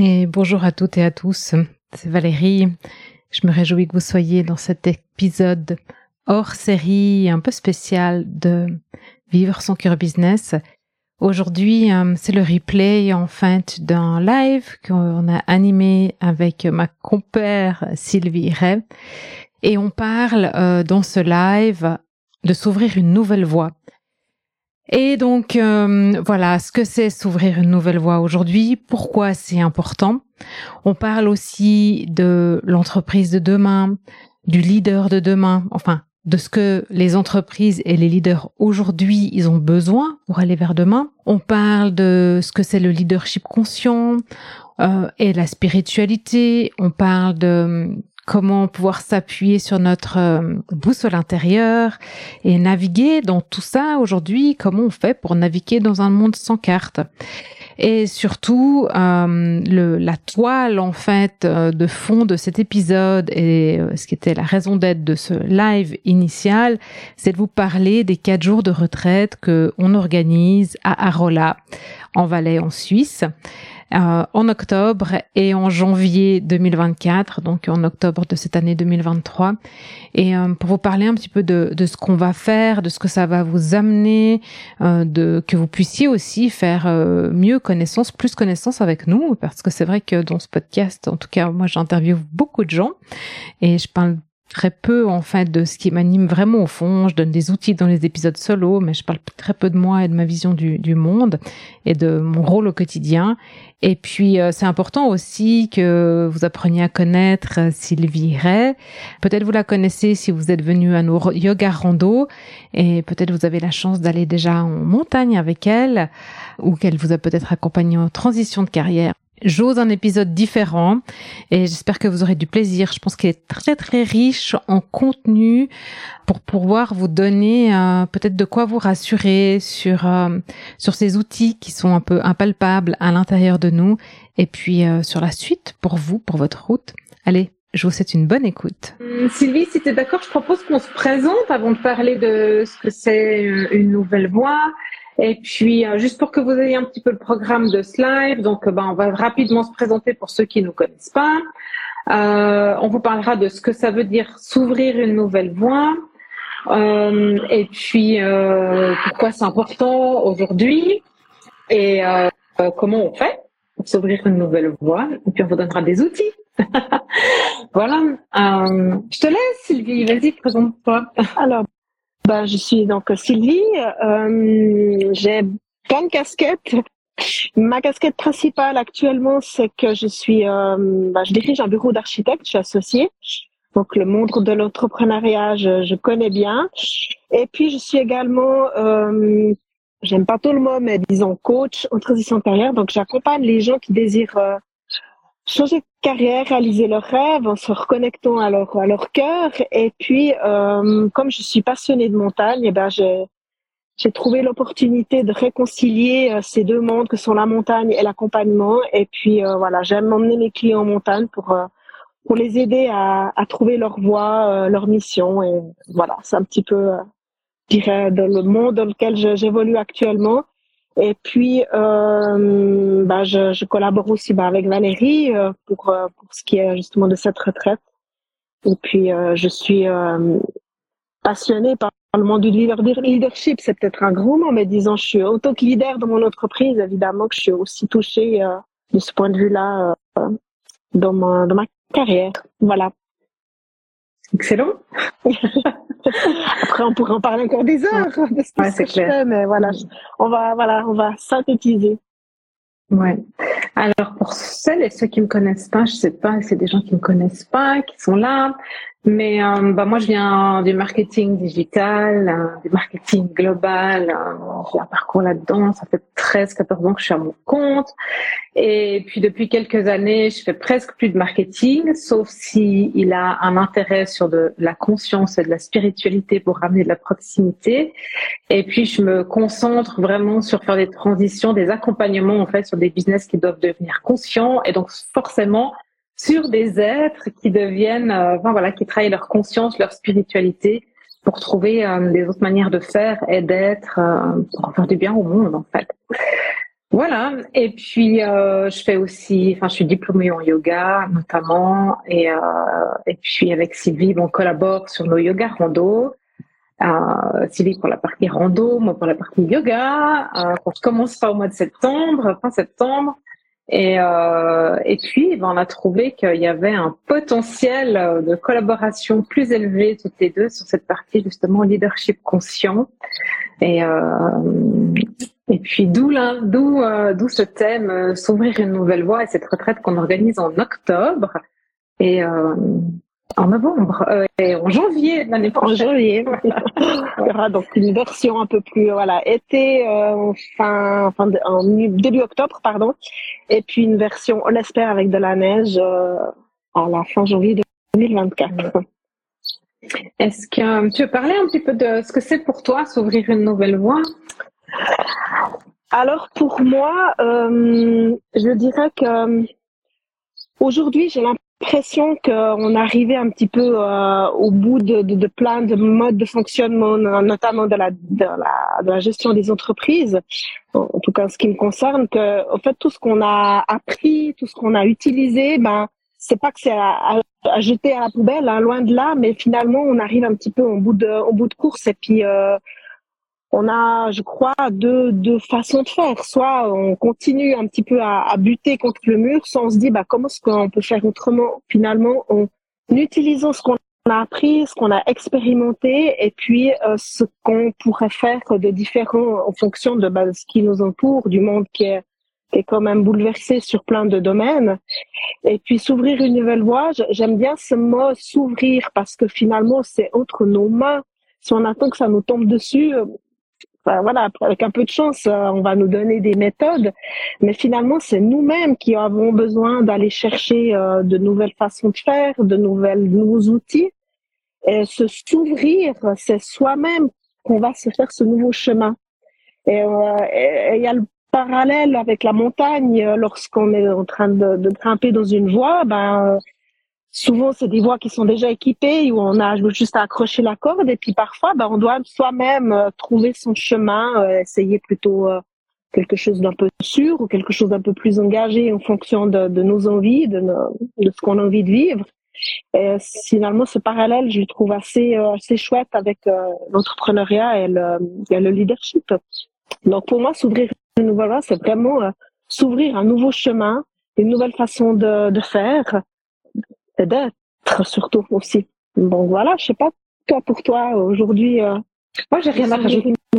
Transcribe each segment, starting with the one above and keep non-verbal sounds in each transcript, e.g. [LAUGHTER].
Et bonjour à toutes et à tous. C'est Valérie. Je me réjouis que vous soyez dans cet épisode hors série un peu spécial de Vivre son cœur business. Aujourd'hui, euh, c'est le replay en fait d'un live qu'on a animé avec ma compère Sylvie Ray. Et on parle euh, dans ce live de s'ouvrir une nouvelle voie. Et donc euh, voilà ce que c'est s'ouvrir une nouvelle voie aujourd'hui, pourquoi c'est important? On parle aussi de l'entreprise de demain, du leader de demain, enfin de ce que les entreprises et les leaders aujourd'hui ils ont besoin pour aller vers demain. On parle de ce que c'est le leadership conscient euh, et la spiritualité. On parle de comment pouvoir s'appuyer sur notre euh, boussole intérieure et naviguer dans tout ça aujourd'hui, comment on fait pour naviguer dans un monde sans carte. Et surtout, euh, la toile en fait euh, de fond de cet épisode et ce qui était la raison d'être de ce live initial, c'est de vous parler des quatre jours de retraite que on organise à Arola, en Valais, en Suisse. Euh, en octobre et en janvier 2024, donc en octobre de cette année 2023. Et euh, pour vous parler un petit peu de, de ce qu'on va faire, de ce que ça va vous amener, euh, de que vous puissiez aussi faire mieux connaissance, plus connaissance avec nous, parce que c'est vrai que dans ce podcast, en tout cas moi j'interviewe beaucoup de gens et je parle très peu en fait de ce qui m'anime vraiment au fond. Je donne des outils dans les épisodes solo, mais je parle très peu de moi et de ma vision du, du monde et de mon rôle au quotidien. Et puis euh, c'est important aussi que vous appreniez à connaître euh, Sylvie Ray. Peut-être vous la connaissez si vous êtes venu à nos yoga rando et peut-être vous avez la chance d'aller déjà en montagne avec elle ou qu'elle vous a peut-être accompagné en transition de carrière. J'ose un épisode différent et j'espère que vous aurez du plaisir. Je pense qu'il est très très riche en contenu pour pouvoir vous donner euh, peut-être de quoi vous rassurer sur euh, sur ces outils qui sont un peu impalpables à l'intérieur de nous et puis euh, sur la suite pour vous pour votre route. Allez, je vous souhaite une bonne écoute. Sylvie, si tu es d'accord, je propose qu'on se présente avant de parler de ce que c'est une nouvelle voie et puis, euh, juste pour que vous ayez un petit peu le programme de ce live, donc euh, ben, on va rapidement se présenter pour ceux qui ne nous connaissent pas. Euh, on vous parlera de ce que ça veut dire s'ouvrir une nouvelle voie. Euh, et puis, euh, pourquoi c'est important aujourd'hui et comment on fait pour s'ouvrir une nouvelle voie. Et puis, on vous donnera des outils. [LAUGHS] voilà. je te laisse, Sylvie. Vas-y, présente-toi. Alors, bah, je suis donc Sylvie. Euh, j'ai plein de casquettes. Ma casquette principale actuellement, c'est que je suis, euh, bah, je dirige un bureau d'architecte. Je suis associée. Donc le monde de l'entrepreneuriat, je, je, connais bien. Et puis je suis également, euh, j'aime pas tout le mot, mais disons coach en transition de carrière. Donc j'accompagne les gens qui désirent euh, changer de carrière, réaliser leurs rêves en se reconnectant à leur, à leur cœur. Et puis, euh, comme je suis passionnée de montagne, eh ben j'ai, trouvé l'opportunité de réconcilier euh, ces deux mondes que sont la montagne et l'accompagnement. Et puis, euh, voilà, j'aime emmener mes clients en montagne pour, euh, pour les aider à, à trouver leur voie, leur mission. Et voilà, c'est un petit peu, je dirais, dans le monde dans lequel j'évolue actuellement. Et puis, euh, bah, je, je, collabore aussi bah, avec Valérie euh, pour, euh, pour ce qui est justement de cette retraite. Et puis, euh, je suis euh, passionnée par le monde du leadership. C'est peut-être un grand mot, mais disons, je suis autant que leader dans mon entreprise. Évidemment que je suis aussi touchée de ce point de vue-là dans, ma, dans ma carrière. Voilà. Excellent. [LAUGHS] [LAUGHS] Après, on pourrait en parler encore des heures de ce que, je fais, mais voilà, on va, voilà, on va synthétiser. Ouais. Alors pour celles et ceux qui me connaissent pas, je sais pas, c'est des gens qui me connaissent pas, qui sont là. Mais euh, bah moi, je viens du marketing digital, euh, du marketing global. Euh, j'ai un parcours là-dedans. Ça fait 13, 14 ans que je suis à mon compte. Et puis depuis quelques années, je fais presque plus de marketing, sauf si il a un intérêt sur de la conscience et de la spiritualité pour ramener de la proximité. Et puis je me concentre vraiment sur faire des transitions, des accompagnements en fait sur des business qui doivent devenir conscients. Et donc forcément sur des êtres qui deviennent, euh, enfin voilà, qui travaillent leur conscience, leur spiritualité pour trouver euh, des autres manières de faire et d'être euh, pour faire du bien au monde en fait. Voilà. Et puis euh, je fais aussi, enfin je suis diplômée en yoga notamment, et euh, et puis avec Sylvie, on collabore sur nos yoga rando. Euh, Sylvie pour la partie rando, moi pour la partie yoga. Euh, on commence pas au mois de septembre, fin septembre. Et, euh, et puis, ben, on a trouvé qu'il y avait un potentiel de collaboration plus élevé toutes les deux sur cette partie justement leadership conscient. Et, euh, et puis d'où d'où euh, d'où ce thème euh, s'ouvrir une nouvelle voie et cette retraite qu'on organise en octobre et euh, en novembre euh, et en janvier l'année prochaine. En janvier. [LAUGHS] Il y aura donc une version un peu plus voilà été fin, fin en début octobre pardon et puis une version on l'espère avec de la neige à la fin janvier 2024. Est-ce que tu veux parler un petit peu de ce que c'est pour toi s'ouvrir une nouvelle voie? Alors pour moi, euh, je dirais que aujourd'hui j'ai l'impression qu'on arrivait un petit peu euh, au bout de, de, de, plein de modes de fonctionnement, notamment de la, de la, de la gestion des entreprises. En tout cas, en ce qui me concerne, que en fait tout ce qu'on a appris, tout ce qu'on a utilisé, ben c'est pas que c'est à, à, jeter à la poubelle, hein, loin de là, mais finalement on arrive un petit peu au bout de, au bout de course et puis euh, on a, je crois, deux, deux façons de faire. Soit on continue un petit peu à, à buter contre le mur, soit on se dit bah comment est-ce qu'on peut faire autrement? Finalement, en utilisant ce qu'on a appris, ce qu'on a expérimenté, et puis euh, ce qu'on pourrait faire de différent en fonction de bah, ce qui nous entoure, du monde qui est qui est quand même bouleversé sur plein de domaines. Et puis s'ouvrir une nouvelle voie, j'aime bien ce mot s'ouvrir parce que finalement c'est entre nos mains. Si on attend que ça nous tombe dessus, euh, voilà, avec un peu de chance, euh, on va nous donner des méthodes, mais finalement c'est nous-mêmes qui avons besoin d'aller chercher euh, de nouvelles façons de faire, de nouvelles nouveaux outils. Et se s'ouvrir, c'est soi-même qu'on va se faire ce nouveau chemin. Et il y a le parallèle avec la montagne euh, lorsqu'on est en train de, de, grimper dans une voie ben euh, souvent c'est des voies qui sont déjà équipées où on a juste à accrocher la corde et puis parfois ben, on doit soi-même euh, trouver son chemin essayer plutôt quelque chose d'un peu sûr ou quelque chose d'un peu plus engagé en fonction de, de nos envies de, de ce qu'on a envie de vivre. Et finalement ce parallèle je le trouve assez assez chouette avec l'entrepreneuriat et le, et le leadership. Donc pour moi s'ouvrir voilà, c'est vraiment euh, s'ouvrir un nouveau chemin, une nouvelle façon de, de faire d'être surtout aussi. Donc voilà, je sais pas toi pour toi aujourd'hui. Euh, moi, j'ai rien à rajouter. [LAUGHS]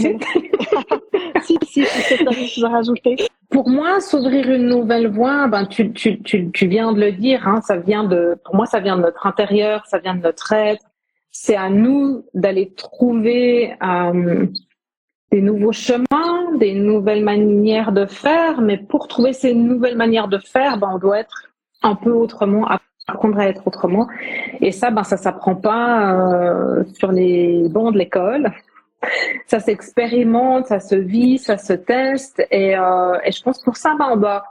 si, si, à rajouter. Pour moi, s'ouvrir une nouvelle voie, ben tu, tu, tu, tu viens de le dire, hein, ça vient de, pour moi, ça vient de notre intérieur, ça vient de notre être. C'est à nous d'aller trouver euh, des nouveaux chemins, des nouvelles manières de faire, mais pour trouver ces nouvelles manières de faire, ben, on doit être un peu autrement, apprendre à être autrement. Et ça, ben, ça s'apprend pas euh, sur les bancs de l'école. Ça s'expérimente, ça se vit, ça se teste. Et, euh, je pense pour ça, ben, on doit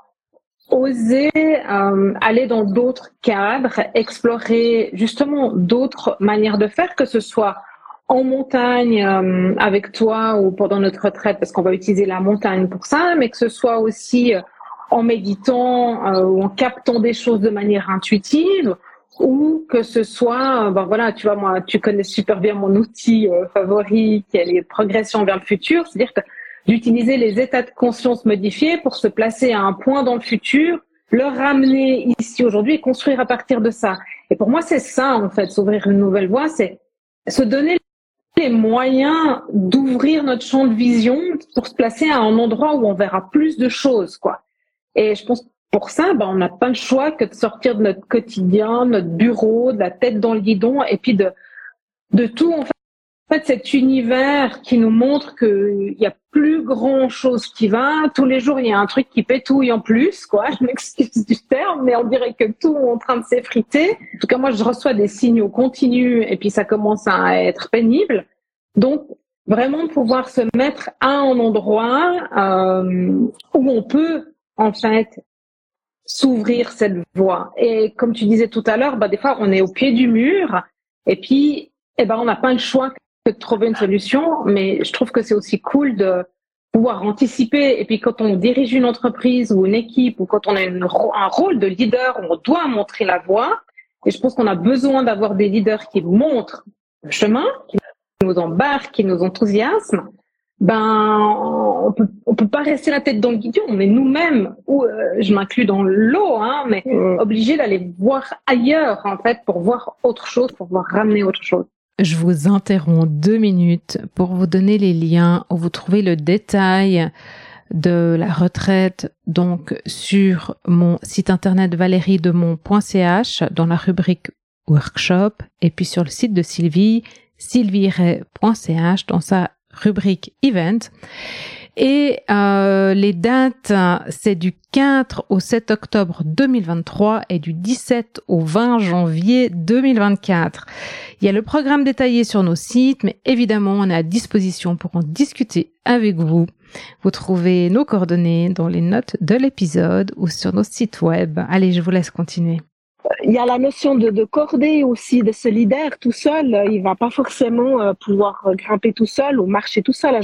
oser euh, aller dans d'autres cadres, explorer justement d'autres manières de faire, que ce soit en montagne avec toi ou pendant notre retraite, parce qu'on va utiliser la montagne pour ça, mais que ce soit aussi en méditant euh, ou en captant des choses de manière intuitive, ou que ce soit, ben voilà, tu vois, moi, tu connais super bien mon outil favori qui est les progressions vers le futur, c'est-à-dire d'utiliser les états de conscience modifiés pour se placer à un point dans le futur, le ramener ici aujourd'hui et construire à partir de ça. Et pour moi, c'est ça, en fait, s'ouvrir une nouvelle voie, c'est se donner les moyens d'ouvrir notre champ de vision pour se placer à un endroit où on verra plus de choses, quoi. Et je pense pour ça, ben, on n'a pas le choix que de sortir de notre quotidien, notre bureau, de la tête dans le guidon, et puis de de tout en fait, en fait cet univers qui nous montre qu'il y a plus grand chose qui va. Tous les jours, il y a un truc qui pétouille en plus, quoi. [LAUGHS] Je m'excuse du terme, mais on dirait que tout est en train de s'effriter. En tout cas, moi, je reçois des signaux continus et puis ça commence à être pénible. Donc, vraiment pouvoir se mettre à un endroit euh, où on peut, en fait, s'ouvrir cette voie. Et comme tu disais tout à l'heure, bah, des fois, on est au pied du mur et puis, eh ben, on n'a pas le choix que de trouver une solution, mais je trouve que c'est aussi cool de pouvoir anticiper. Et puis quand on dirige une entreprise ou une équipe ou quand on a un rôle de leader, on doit montrer la voie. Et je pense qu'on a besoin d'avoir des leaders qui montrent le chemin, qui nous embarquent, qui nous enthousiasment. Ben, on peut, on peut pas rester la tête dans le guidon. On est nous-mêmes, ou euh, je m'inclus dans l'eau, hein, mais mmh. obligé d'aller voir ailleurs en fait pour voir autre chose, pour voir ramener autre chose. Je vous interromps deux minutes pour vous donner les liens où vous trouvez le détail de la retraite donc sur mon site internet valeriedemont.ch dans la rubrique workshop et puis sur le site de Sylvie sylvie.ch dans sa rubrique event. Et euh, les dates, c'est du 4 au 7 octobre 2023 et du 17 au 20 janvier 2024. Il y a le programme détaillé sur nos sites, mais évidemment, on est à disposition pour en discuter avec vous. Vous trouvez nos coordonnées dans les notes de l'épisode ou sur nos sites web. Allez, je vous laisse continuer il y a la notion de, de cordée aussi, de leader tout seul. Il va pas forcément euh, pouvoir grimper tout seul ou marcher tout seul.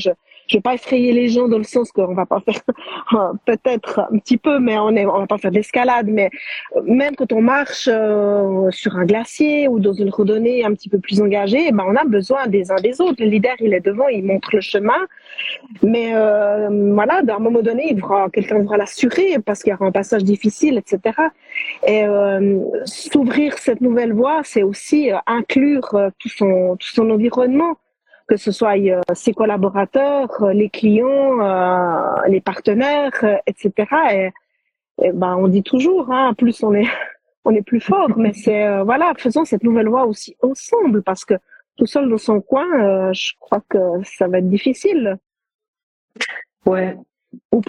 Je vais pas effrayer les gens dans le sens qu'on va pas faire [LAUGHS] euh, peut-être un petit peu, mais on est, on va pas faire d'escalade. Mais euh, même quand on marche euh, sur un glacier ou dans une randonnée un petit peu plus engagée, ben on a besoin des uns des autres. Le leader, il est devant, il montre le chemin. Mais voilà, d'un moment donné, il devra, quelqu'un devra l'assurer parce qu'il y aura un passage difficile, etc. Et s'ouvrir cette nouvelle voie, c'est aussi inclure tout son tout son environnement que ce soit euh, ses collaborateurs, euh, les clients, euh, les partenaires, etc. Et, ben on dit toujours, hein, plus on est [LAUGHS] on est plus fort, [LAUGHS] mais c'est voilà, faisons cette nouvelle voie aussi ensemble parce que tout seul dans son coin, je crois que ça va être difficile. Ouais. Ou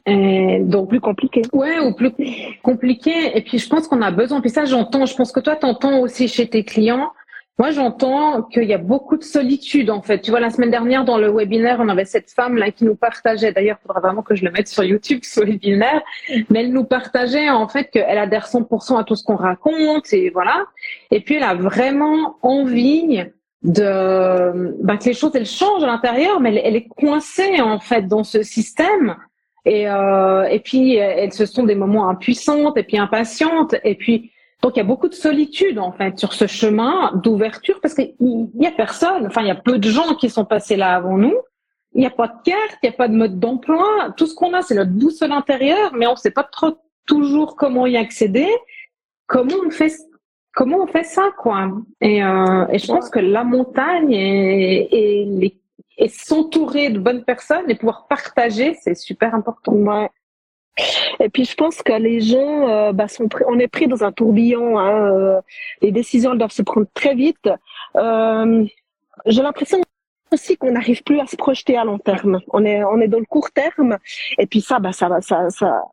donc plus compliqué. Ouais, ou plus compliqué. Et puis je pense qu'on a besoin. Puis ça, j'entends. Je pense que toi, t'entends aussi chez tes clients moi, j'entends qu'il y a beaucoup de solitude, en fait. Tu vois, la semaine dernière, dans le webinaire, on avait cette femme-là qui nous partageait, d'ailleurs, il faudra vraiment que je le mette sur YouTube, ce webinaire, mais elle nous partageait, en fait, qu'elle adhère 100% à tout ce qu'on raconte, et voilà. Et puis, elle a vraiment envie de, bah, que les choses, elles changent à l'intérieur, mais elle, elle, est coincée, en fait, dans ce système. Et, euh, et puis, elles, se sont des moments impuissantes, et puis impatientes, et puis, donc il y a beaucoup de solitude en fait sur ce chemin d'ouverture parce qu'il y a personne, enfin il y a peu de gens qui sont passés là avant nous. Il n'y a pas de carte, il n'y a pas de mode d'emploi. Tout ce qu'on a, c'est notre boussole intérieure, mais on ne sait pas trop toujours comment y accéder. Comment on fait comment on fait ça quoi et, euh, et je pense que la montagne et, et, et s'entourer de bonnes personnes et pouvoir partager, c'est super important. Ouais. Et puis je pense que les gens, euh, bah, sont on est pris dans un tourbillon. Hein, euh, les décisions doivent se prendre très vite. Euh, J'ai l'impression aussi qu'on n'arrive plus à se projeter à long terme. On est, on est dans le court terme. Et puis ça, bah, ça, ça, ça,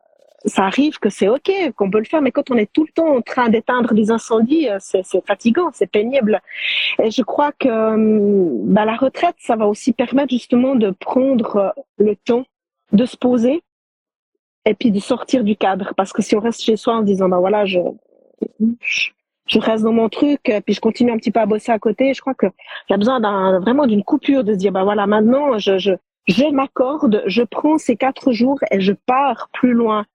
ça arrive que c'est ok, qu'on peut le faire. Mais quand on est tout le temps en train d'éteindre des incendies, euh, c'est fatigant, c'est pénible. Et je crois que bah, la retraite, ça va aussi permettre justement de prendre le temps de se poser et puis de sortir du cadre. Parce que si on reste chez soi en disant, bah voilà, je, je reste dans mon truc, puis je continue un petit peu à bosser à côté, je crois qu'il y a besoin d'un, vraiment d'une coupure, de se dire, bah voilà, maintenant, je, je, je m'accorde, je prends ces quatre jours et je pars plus loin.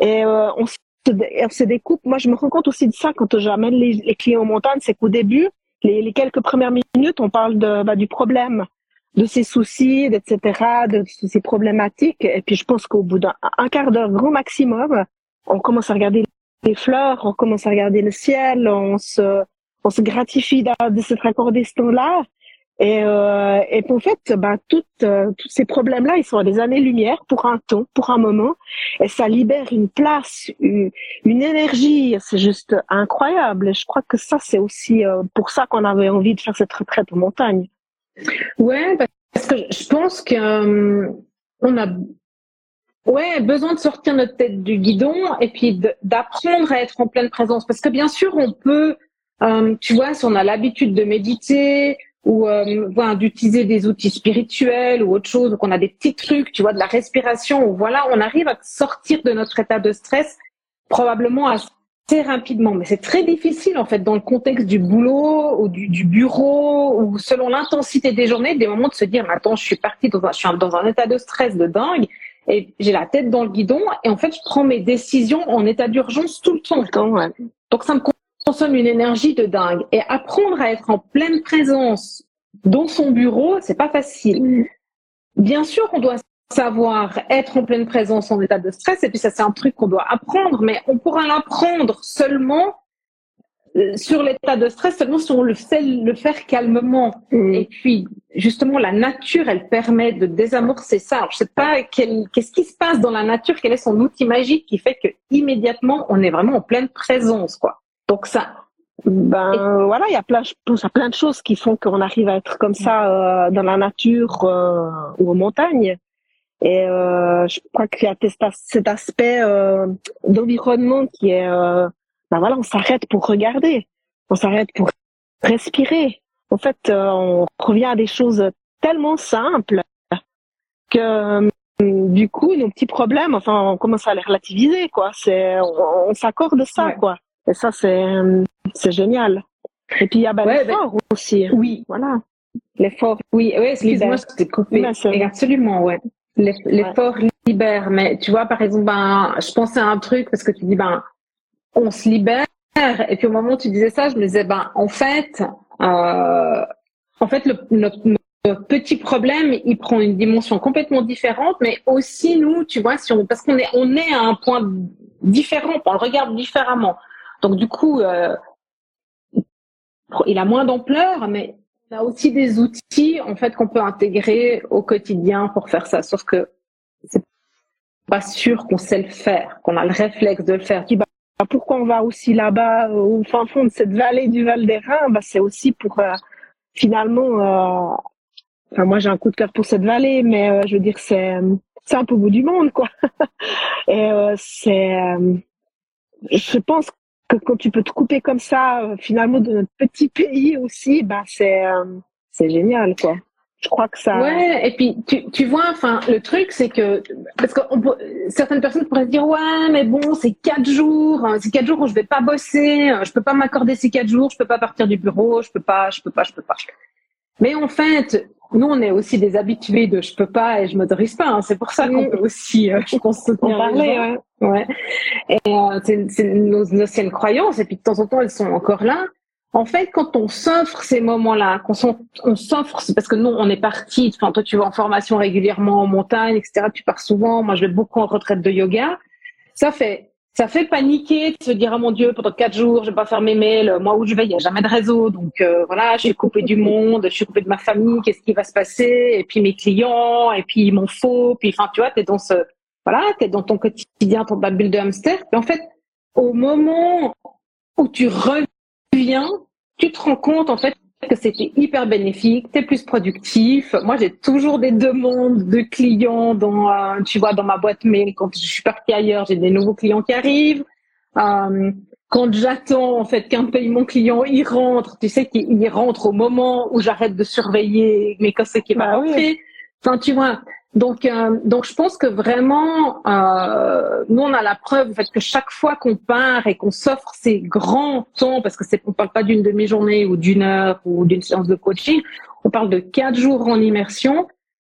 Et euh, on, se, on se découpe. Moi, je me rends compte aussi de ça quand j'amène les, les clients en montagne, c'est qu'au début, les, les, quelques premières minutes, on parle de, bah, du problème de ses soucis, etc., de ses problématiques. Et puis je pense qu'au bout d'un quart d'heure grand maximum, on commence à regarder les fleurs, on commence à regarder le ciel, on se, on se gratifie de s'être accordé ce temps-là. Et, euh, et en fait, ben, toutes, euh, tous ces problèmes-là, ils sont à des années-lumière pour un temps, pour un moment, et ça libère une place, une, énergie. C'est juste incroyable. Et je crois que ça, c'est aussi euh, pour ça qu'on avait envie de faire cette retraite en montagne. Ouais, parce que je pense que euh, on a ouais besoin de sortir notre tête du guidon et puis d'apprendre à être en pleine présence. Parce que bien sûr, on peut, euh, tu vois, si on a l'habitude de méditer ou euh, d'utiliser des outils spirituels ou autre chose, ou qu'on a des petits trucs, tu vois, de la respiration, ou voilà, on arrive à sortir de notre état de stress probablement à rapidement. Mais c'est très difficile en fait dans le contexte du boulot ou du, bureau ou selon l'intensité des journées, des moments de se dire, attends, je suis partie dans un, je suis dans un état de stress de dingue et j'ai la tête dans le guidon et en fait je prends mes décisions en état d'urgence tout le temps. Donc ça me consomme une énergie de dingue et apprendre à être en pleine présence dans son bureau, c'est pas facile. Bien sûr, on doit savoir être en pleine présence en état de stress, et puis ça c'est un truc qu'on doit apprendre, mais on pourra l'apprendre seulement euh, sur l'état de stress seulement si on le fait le faire calmement. Mm. Et puis justement la nature, elle permet de désamorcer ça. je sais pas qu'est-ce qui se passe dans la nature, quel est son outil magique qui fait que immédiatement on est vraiment en pleine présence, quoi. Donc ça. Ben voilà, il y a plein, plein de choses qui font qu'on arrive à être comme ça euh, dans la nature euh, ou aux montagnes. Et euh, je crois qu'il y a cet aspect euh, d'environnement qui est, euh, ben voilà, on s'arrête pour regarder, on s'arrête pour respirer. En fait, euh, on revient à des choses tellement simples que du coup, nos petits problèmes, enfin, on commence à les relativiser, quoi. C'est, on, s'accorde ça, quoi. Et ça, c'est, c'est génial. Et puis il y a ben, ouais, l'effort ben, aussi. Oui, voilà. L'effort. Oui, oui. Excuse-moi, je t'ai coupé. Absolument, ouais. L'effort libère, mais tu vois, par exemple, ben, je pensais à un truc parce que tu dis, ben, on se libère, et puis au moment où tu disais ça, je me disais, ben, en fait, euh, en fait, le, notre, petit problème, il prend une dimension complètement différente, mais aussi nous, tu vois, si on, parce qu'on est, on est à un point différent, on le regarde différemment. Donc du coup, euh, il a moins d'ampleur, mais on a aussi des outils en fait qu'on peut intégrer au quotidien pour faire ça. Sauf que c'est pas sûr qu'on sait le faire, qu'on a le réflexe de le faire. Bah, pourquoi on va aussi là-bas au fin fond de cette vallée du Val des Reins bah, C'est aussi pour euh, finalement. Euh, moi j'ai un coup de cœur pour cette vallée, mais euh, je veux dire c'est c'est un peu au bout du monde quoi. [LAUGHS] Et c'est je pense que quand tu peux te couper comme ça, euh, finalement, de notre petit pays aussi, bah, c'est, euh, c'est génial, quoi. Je crois que ça. Ouais, et puis tu, tu vois, enfin, le truc, c'est que parce que certaines personnes pourraient se dire, ouais, mais bon, c'est quatre jours, hein, c'est quatre jours où je vais pas bosser, euh, je peux pas m'accorder ces quatre jours, je peux pas partir du bureau, je peux pas, je peux pas, je peux pas. Mais en fait, nous, on est aussi des habitués de je peux pas et je m'autorise pas. Hein. C'est pour ça qu'on peut aussi euh, qu'on se parler. Ouais. ouais. Et euh, c'est nos, nos anciennes croyances. Et puis de temps en temps, elles sont encore là. En fait, quand on s'offre ces moments-là, quand on, s'offre, c'est parce que nous, on est parti. Enfin, toi, tu vas en formation régulièrement en montagne, etc. Tu pars souvent. Moi, je vais beaucoup en retraite de yoga. Ça fait ça fait paniquer de se dire oh mon Dieu pendant quatre jours je vais pas faire mes mails moi où je vais il y a jamais de réseau. Donc euh, voilà je suis coupée du monde je suis coupée de ma famille qu'est-ce qui va se passer? Et puis mes clients et puis mon faux puis enfin tu vois t'es dans ce voilà t'es dans ton quotidien ton bulle de hamster. Et en fait au moment où tu reviens tu te rends compte en fait que c'était hyper bénéfique, tu es plus productif. Moi, j'ai toujours des demandes de clients dans, euh, tu vois, dans ma boîte mail. Quand je suis partie ailleurs, j'ai des nouveaux clients qui arrivent. Euh, quand j'attends en fait qu'un paiement client y rentre, tu sais qu'il rentre au moment où j'arrête de surveiller mes c'est qui va bah, oui. Enfin, tu vois, donc, euh, donc je pense que vraiment, euh, nous on a la preuve en fait que chaque fois qu'on part et qu'on s'offre ces grands temps, parce que c'est, on parle pas d'une demi-journée ou d'une heure ou d'une séance de coaching, on parle de quatre jours en immersion.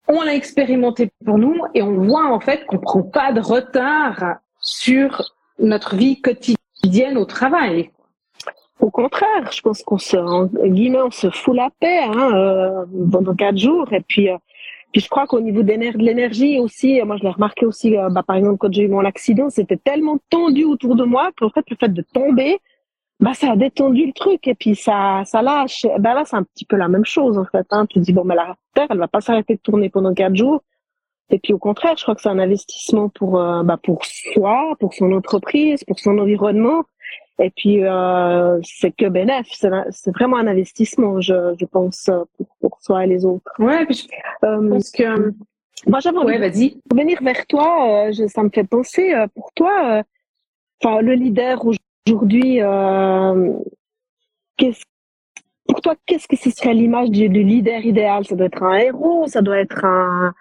On l'a expérimenté pour nous et on voit en fait qu'on prend pas de retard sur notre vie quotidienne au travail. Au contraire, je pense qu'on se, en guillemets, on se fout la paix hein, euh, pendant quatre jours et puis. Euh, puis je crois qu'au niveau de l'énergie aussi, moi je l'ai remarqué aussi, euh, bah, par exemple quand j'ai eu mon accident, c'était tellement tendu autour de moi qu'en fait le fait de tomber, bah ça a détendu le truc et puis ça ça lâche. Ben là c'est un petit peu la même chose en fait. Hein. Tu dis bon mais la terre elle va pas s'arrêter de tourner pendant quatre jours. Et puis au contraire, je crois que c'est un investissement pour euh, bah, pour soi, pour son entreprise, pour son environnement. Et puis, euh, c'est que bénéf, c'est vraiment un investissement, je, je pense, pour, pour soi et les autres. Ouais, puis je euh, pense que... Euh, moi, j'avais envie de venir vers toi. Euh, je, ça me fait penser, euh, pour toi, enfin, le leader aujourd'hui, qu'est-ce pour toi, qu'est-ce que ce serait l'image du, du, leader idéal? Ça doit être un héros, ça doit être un,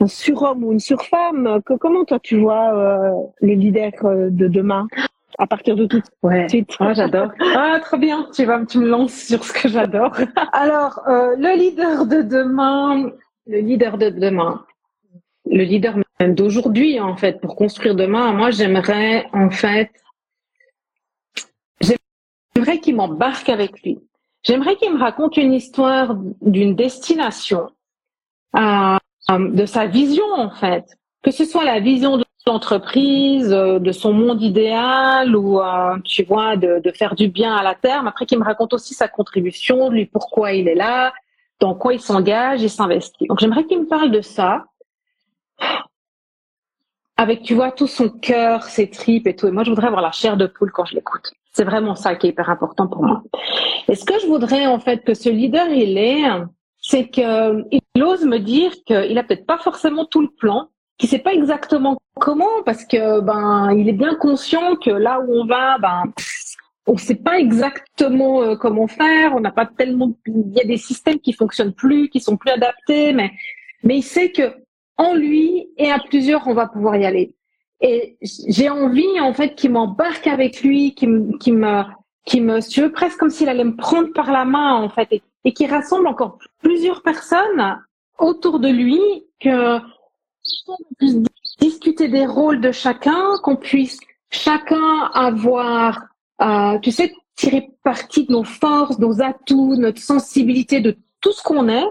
un surhomme ou une surfemme. Que, comment toi tu vois euh, les leaders de demain? À partir de tout ouais. suite. Ah, j'adore. Ah, très bien. Tu vas, tu me lances sur ce que j'adore. [LAUGHS] Alors, euh, le leader de demain, le leader de demain, le leader même d'aujourd'hui, en fait, pour construire demain, moi, j'aimerais, en fait, j'aimerais qu'il m'embarque avec lui. J'aimerais qu'il me raconte une histoire d'une destination, euh, de sa vision, en fait. Que ce soit la vision de l'entreprise, euh, de son monde idéal ou euh, tu vois de, faire du bien à la terre, mais après qu'il me raconte aussi sa contribution, lui pourquoi il est là, dans quoi il s'engage et s'investit. Donc j'aimerais qu'il me parle de ça avec tu vois tout son cœur, ses tripes et tout. Et moi je voudrais avoir la chair de poule quand je l'écoute. C'est vraiment ça qui est hyper important pour moi. Et ce que je voudrais en fait que ce leader il ait, c'est qu'il ose me dire qu'il a peut-être pas forcément tout le plan, qui sait pas exactement comment parce que ben il est bien conscient que là où on va ben on sait pas exactement euh, comment faire, on n'a pas tellement il y a des systèmes qui fonctionnent plus, qui sont plus adaptés mais mais il sait que en lui et à plusieurs on va pouvoir y aller. Et j'ai envie en fait qu'il m'embarque avec lui, qu'il me qui me qui me presque comme s'il allait me prendre par la main en fait et, et qui rassemble encore plusieurs personnes autour de lui que puisse discuter des rôles de chacun, qu'on puisse chacun avoir, euh, tu sais, tirer parti de nos forces, nos atouts, notre sensibilité, de tout ce qu'on est,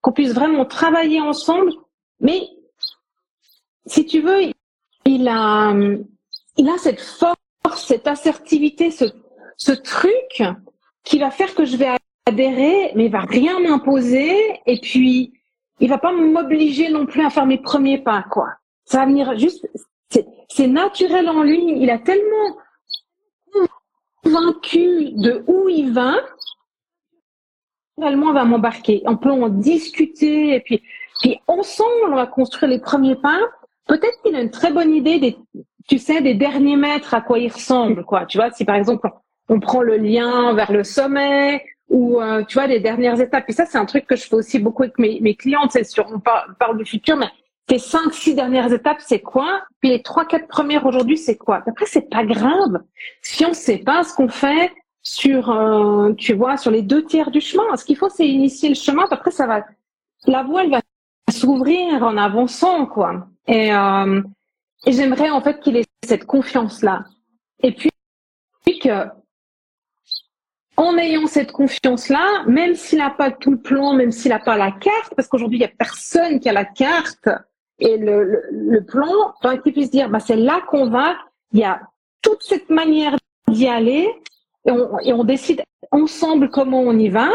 qu'on puisse vraiment travailler ensemble. Mais si tu veux, il a, il a cette force, cette assertivité, ce, ce truc qui va faire que je vais adhérer, mais il va rien m'imposer. Et puis, il va pas m'obliger non plus à faire mes premiers pas, quoi. Ça va venir juste, c'est naturel en lui. Il a tellement convaincu de où il va, on va m'embarquer. On peut en discuter et puis, puis ensemble, on va construire les premiers pas. Peut-être qu'il a une très bonne idée des, tu sais, des derniers mètres à quoi il ressemble, quoi. Tu vois, si par exemple, on prend le lien vers le sommet, ou euh, tu vois les dernières étapes. Et ça, c'est un truc que je fais aussi beaucoup avec mes, mes clientes. C'est sur on parle, du futur, mais tes cinq, six dernières étapes, c'est quoi? Puis les trois, quatre premières aujourd'hui, c'est quoi? Après, c'est pas grave si on sait pas ce qu'on fait sur, euh, tu vois, sur les deux tiers du chemin. Ce qu'il faut, c'est initier le chemin. Après, ça va, la voie, elle va s'ouvrir en avançant, quoi. Et, euh, et j'aimerais en fait qu'il ait cette confiance-là. Et puis, puis que en ayant cette confiance-là, même s'il n'a pas tout le plan, même s'il n'a pas la carte, parce qu'aujourd'hui, il n'y a personne qui a la carte et le, le, plan, enfin, qu'il puisse dire, bah, c'est là qu'on va, il y a toute cette manière d'y aller et on, et on décide ensemble comment on y va.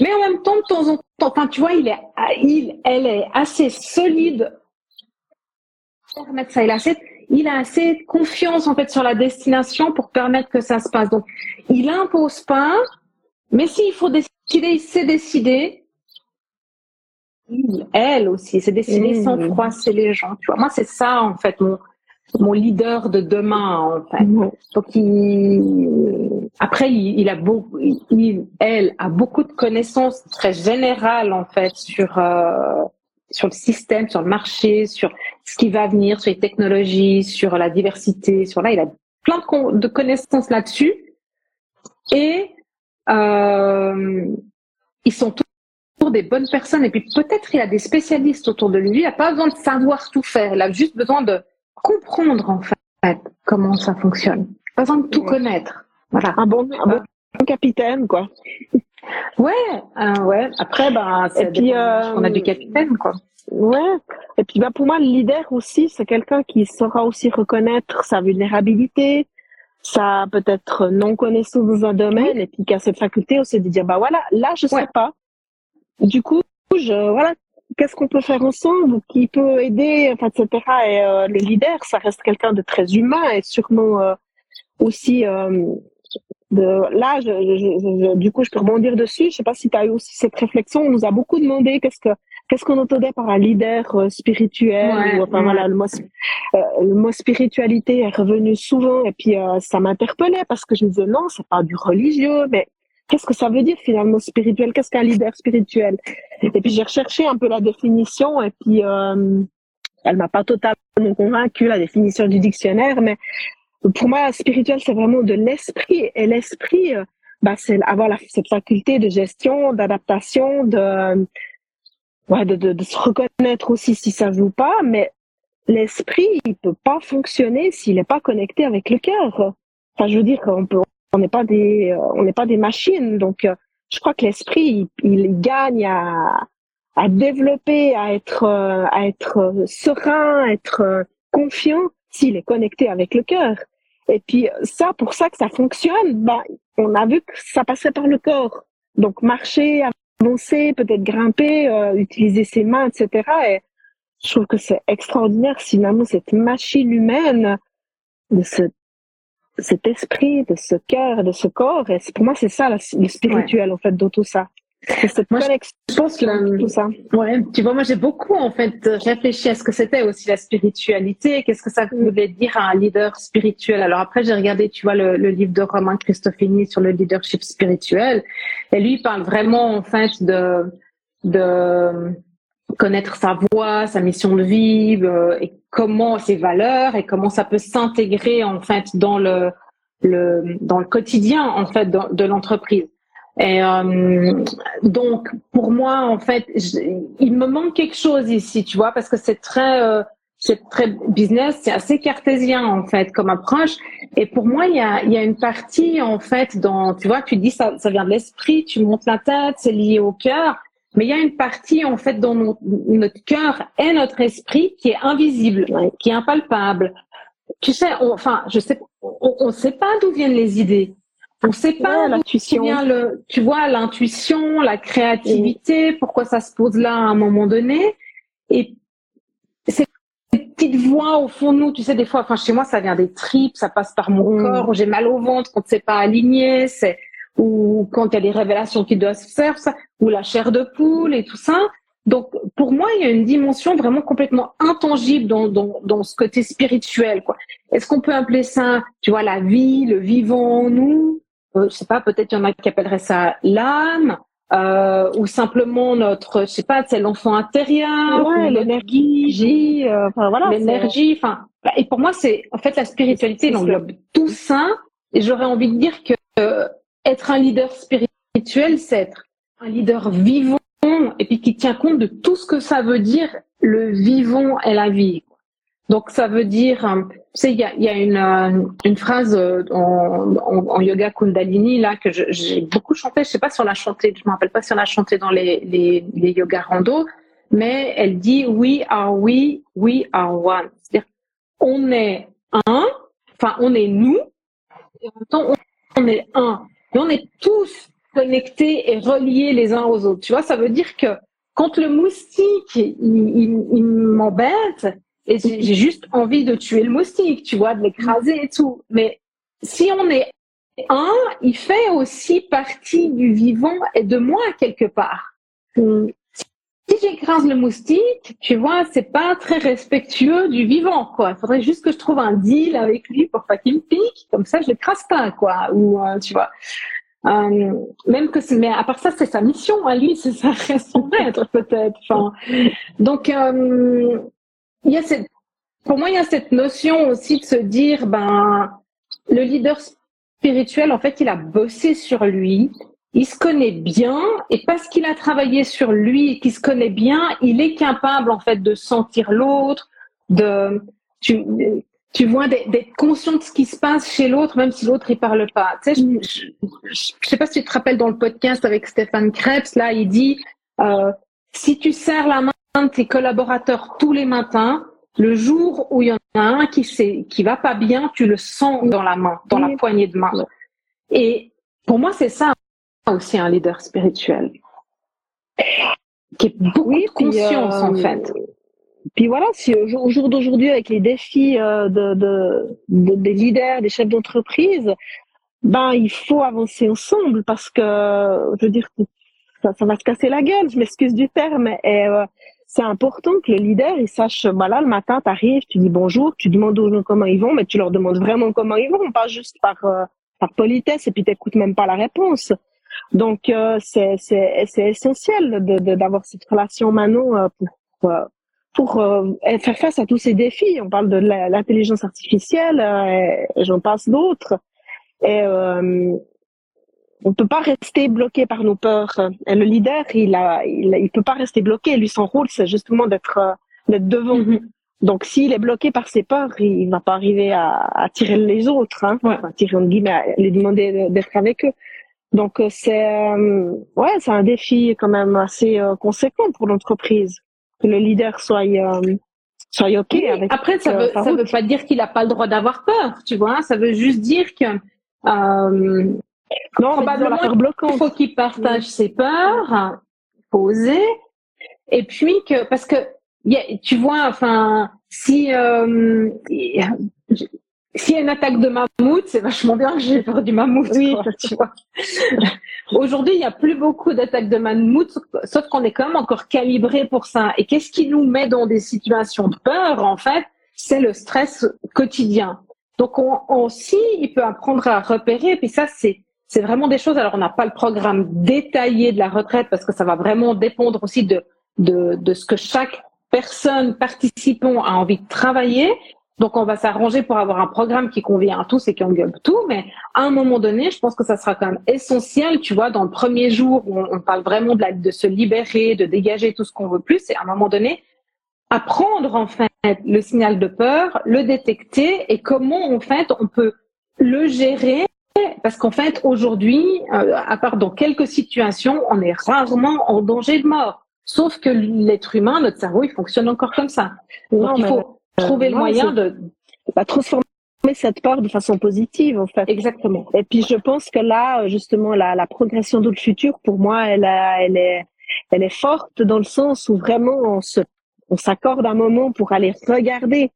Mais en même temps, de temps en temps, enfin, tu vois, il est, il, elle est assez solide. Permettre ça, il a assez il a assez de confiance en fait sur la destination pour permettre que ça se passe. Donc, il impose pas, mais s'il faut décider, il sait décider. Il, elle aussi, c'est décider sans mmh. froisser les gens. Tu vois, moi c'est ça en fait mon mon leader de demain en fait. Mmh. Donc il, après il, a beaucoup, il, elle a beaucoup de connaissances très générales en fait sur euh, sur le système, sur le marché, sur ce qui va venir, sur les technologies, sur la diversité, sur là, il a plein de, connaissances là-dessus. Et euh, ils sont toujours des bonnes personnes. Et puis peut-être il a des spécialistes autour de lui. Il n'a pas besoin de savoir tout faire. Il a juste besoin de comprendre en fait comment ça fonctionne. Pas besoin de tout connaître. Voilà. Un bon, un bon capitaine, quoi. Ouais, euh, ouais. Après, bah, c'est puis euh, on a du capitaine, quoi. Ouais. Et puis, bah, pour moi, le leader aussi, c'est quelqu'un qui saura aussi reconnaître sa vulnérabilité, sa peut-être non connaissance dans un domaine, et puis qui a cette faculté aussi de dire, bah voilà, là, je sais pas. Du coup, je, voilà, qu'est-ce qu'on peut faire ensemble, qui peut aider, enfin, etc. Et euh, le leader, ça reste quelqu'un de très humain et sûrement aussi de là, je, je, du coup, je peux rebondir dessus. Je sais pas si tu as eu aussi cette réflexion. On nous a beaucoup demandé qu'est-ce que qu'est-ce qu'on entendait par un leader euh, spirituel. ou, enfin voilà, le mot, euh, le mot spiritualité est revenu souvent et puis euh, ça m'interpellait parce que je me disais non, c'est pas du religieux, mais qu'est-ce que ça veut dire finalement spirituel? Qu'est-ce qu'un leader spirituel? Et puis j'ai recherché un peu la définition et puis elle m'a pas totalement convaincu la définition du dictionnaire, mais pour moi, spirituel, c'est vraiment de l'esprit. Et l'esprit, euh, bah, c'est avoir cette faculté de gestion, d'adaptation, de, ouais, de, de, de, se reconnaître aussi si ça joue pas. Mais l'esprit, il peut pas fonctionner s'il n'est pas connecté avec le cœur. Enfin, je veux dire qu'on peut, on n'est pas des, euh, on n'est pas des machines. Donc, euh, je crois que l'esprit, il, il, gagne à, à développer, à être, à être serein, à être confiant s'il est connecté avec le cœur. Et puis ça, pour ça que ça fonctionne, bah, on a vu que ça passait par le corps. Donc marcher, avancer, peut-être grimper, euh, utiliser ses mains, etc. Et je trouve que c'est extraordinaire finalement cette machine humaine de ce, cet esprit, de ce cœur, de ce corps. Et pour moi, c'est ça le spirituel en fait de tout ça. Moi, je pense que tout ça. Ouais, tu vois, moi j'ai beaucoup en fait réfléchi à ce que c'était aussi la spiritualité, qu'est-ce que ça voulait dire à un leader spirituel? Alors après j'ai regardé, tu vois, le, le, livre de Romain Christofini sur le leadership spirituel, et lui il parle vraiment en fait de de connaître sa voix, sa mission de vie, euh, et comment ses valeurs et comment ça peut s'intégrer en fait dans le le dans le quotidien en fait de, de l'entreprise. Et euh, donc pour moi en fait, il me manque quelque chose ici, tu vois, parce que c'est très euh, c'est très business, c'est assez cartésien en fait comme approche. Et pour moi, il y a, il y a une partie en fait dans, tu vois, tu dis ça, ça vient de l'esprit, tu montes la tête, c'est lié au cœur. Mais il y a une partie en fait dans notre, cœur et notre esprit qui est invisible, qui est impalpable. Tu sais, enfin, je sais, on ne sait pas d'où viennent les idées. On sait pas l'intuition. Le, tu vois, l'intuition, la créativité, pourquoi ça se pose là à un moment donné. Et ces petites voix au fond de nous, tu sais, des fois, enfin, chez moi, ça vient des tripes, ça passe par mon mm. corps, j'ai mal au ventre quand c'est pas aligné, c'est, ou quand il y a des révélations qui doivent se faire, ça, ou la chair de poule et tout ça. Donc, pour moi, il y a une dimension vraiment complètement intangible dans, dans, dans ce côté spirituel, quoi. Est-ce qu'on peut appeler ça, tu vois, la vie, le vivant en nous? Euh, je sais pas, peut-être il y en a qui appelleraient ça l'âme, euh, ou simplement notre, je sais pas, c'est l'enfant intérieur, ouais, l'énergie, euh, enfin voilà, l'énergie, enfin. Bah, et pour moi, c'est en fait la spiritualité englobe tout ça. Et j'aurais envie de dire que euh, être un leader spirituel, c'est être un leader vivant et puis qui tient compte de tout ce que ça veut dire le vivant et la vie. Donc ça veut dire, euh, tu sais, il y a, une, euh, une phrase euh, en, yoga Kundalini là que j'ai beaucoup chanté. Je sais pas si on l'a chanté, je me rappelle pas si on l'a chanté dans les, les, les yoga rando, mais elle dit We are we, we are one. C'est-à-dire on est un, enfin on est nous, et en même temps on est un. Et on est tous connectés et reliés les uns aux autres. Tu vois, ça veut dire que quand le moustique il m'embête, et j'ai juste envie de tuer le moustique, tu vois, de l'écraser et tout. Mais si on est un, il fait aussi partie du vivant et de moi quelque part. Si j'écrase le moustique, tu vois, c'est pas très respectueux du vivant, quoi. Il faudrait juste que je trouve un deal avec lui pour pas qu'il me pique. Comme ça, je l'écrase pas, quoi. Ou, euh, tu vois. Euh, même que c'est, mais à part ça, c'est sa mission à lui, c'est sa raison d'être peut-être. Enfin, donc, euh, il y a cette, pour moi, il y a cette notion aussi de se dire, ben, le leader spirituel, en fait, il a bossé sur lui, il se connaît bien, et parce qu'il a travaillé sur lui et qu'il se connaît bien, il est capable, en fait, de sentir l'autre, de, tu, tu vois, d'être conscient de ce qui se passe chez l'autre, même si l'autre, il parle pas. Tu sais, je, je, sais pas si tu te rappelles dans le podcast avec Stéphane Krebs, là, il dit, euh, si tu serres la main de tes collaborateurs tous les matins, le jour où il y en a un qui sait, qui va pas bien, tu le sens dans la main, dans la poignée de main. Et pour moi, c'est ça aussi un leader spirituel. Qui est beaucoup de conscience, en euh, fait. Puis voilà, si au jour, d'aujourd'hui, avec les défis euh, de, de, des leaders, des chefs d'entreprise, ben il faut avancer ensemble parce que, je veux dire, ça, ça va se casser la gueule. Je m'excuse du terme. Et euh, c'est important que le leader il sache voilà le matin tu arrives tu dis bonjour tu demandes aux gens comment ils vont mais tu leur demandes vraiment comment ils vont pas juste par euh, par politesse et puis t'écoutes même pas la réponse donc euh, c'est c'est c'est essentiel de d'avoir cette relation maintenant euh, pour pour euh, faire face à tous ces défis. On parle de l'intelligence artificielle, euh, j'en passe d'autres. Et euh, on peut pas rester bloqué par nos peurs. Et le leader, il a, il, il peut pas rester bloqué. Lui, son rôle, c'est justement d'être euh, d'être devant. Mm-hmm. Donc, s'il est bloqué par ses peurs, il va pas arriver à, à tirer les autres, hein, ouais. à tirer en guillemets, à lui demander d'être avec eux. Donc, euh, c'est euh, ouais, c'est un défi quand même assez euh, conséquent pour l'entreprise que le leader soit soit ok oui, avec. Après, ça veut ça veut pas dire qu'il a pas le droit d'avoir peur, tu vois. Ça veut juste dire que probablement il faut qu'il partage ses peurs, il faut oser, et puis que parce que tu vois, enfin, si euh, s'il y a une attaque de mammouth, c'est vachement bien que j'ai peur du mammouth. Oui, quoi, tu vois. Aujourd'hui, il n'y a plus beaucoup d'attaques de mammouth, sauf qu'on est quand même encore calibré pour ça. Et qu'est-ce qui nous met dans des situations de peur, en fait C'est le stress quotidien. Donc, on, on, aussi, il peut apprendre à repérer. Puis ça, c'est c'est vraiment des choses. Alors, on n'a pas le programme détaillé de la retraite parce que ça va vraiment dépendre aussi de de, de ce que chaque personne participant a envie de travailler. Donc, on va s'arranger pour avoir un programme qui convient à tous et qui englobe tout. Mais à un moment donné, je pense que ça sera quand même essentiel, tu vois, dans le premier jour où on, parle vraiment de, de se libérer, de dégager tout ce qu'on veut plus. Et à un moment donné, apprendre en fait le signal de peur, le détecter et comment en fait on peut le gérer. Parce qu'en fait, aujourd'hui, euh, à part dans quelques situations, on est rarement en danger de mort. Sauf que l'être humain, notre cerveau, il fonctionne encore comme ça. Donc, non, il faut trouver le moyen de bah, transformer cette peur de façon positive en fait. Exactement. Et puis je pense que là justement la, la progression de le futur pour moi elle, a, elle est elle est forte dans le sens où vraiment on se on s'accorde un moment pour aller regarder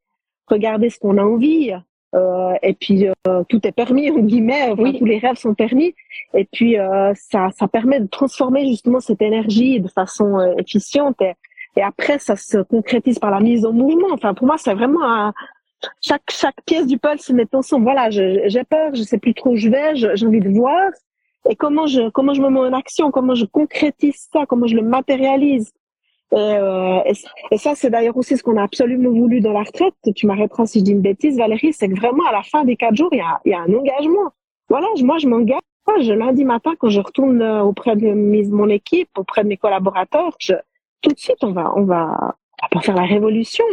regarder ce qu'on a envie euh, et puis euh, tout est permis [LAUGHS] en guillemets enfin, oui. tous les rêves sont permis et puis euh, ça ça permet de transformer justement cette énergie de façon euh, efficiente et, et après ça se concrétise par la mise en mouvement. Enfin pour moi c'est vraiment un, chaque chaque pièce du puzzle se met ensemble. Voilà, j'ai peur, je sais plus trop où je vais, j'ai envie de voir et comment je comment je me mets en action, comment je concrétise ça, comment je le matérialise. Et, euh, et, et ça c'est d'ailleurs aussi ce qu'on a absolument voulu dans la retraite. Tu m'arrêteras si je dis une bêtise, Valérie, c'est que vraiment à la fin des quatre jours il y a y a un engagement. Voilà, moi je m'engage. Je lundi matin quand je retourne auprès de mon équipe, auprès de mes collaborateurs, je, tout de suite, on va, on va, pas faire la révolution,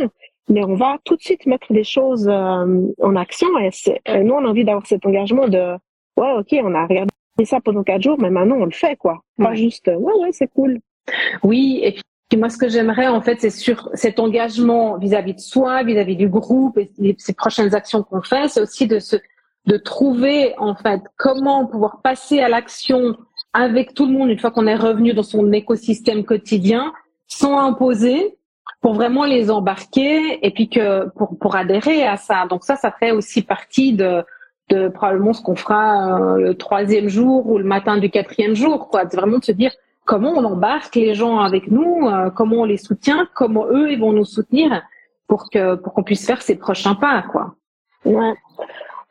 mais on va tout de suite mettre les choses euh, en action. Et, et nous, on a envie d'avoir cet engagement de, ouais, ok, on a regardé ça pendant quatre jours, mais maintenant on le fait, quoi. Pas Ouais. juste, ouais, ouais, c'est cool. Oui, et puis moi, ce que j'aimerais, en fait, c'est sur cet engagement vis-à-vis de soi, vis-à-vis du groupe et ces prochaines actions qu'on fait, c'est aussi de se, de trouver, en fait, comment pouvoir passer à l'action avec tout le monde une fois qu'on est revenu dans son écosystème quotidien, sans imposer, pour vraiment les embarquer et puis que pour pour adhérer à ça. Donc ça, ça fait aussi partie de probablement ce qu'on fera euh, le troisième jour ou le matin du quatrième jour, quoi. Vraiment de se dire comment on embarque les gens avec nous, euh, comment on les soutient, comment eux ils vont nous soutenir pour que pour qu'on puisse faire ces prochains pas, quoi. Ouais.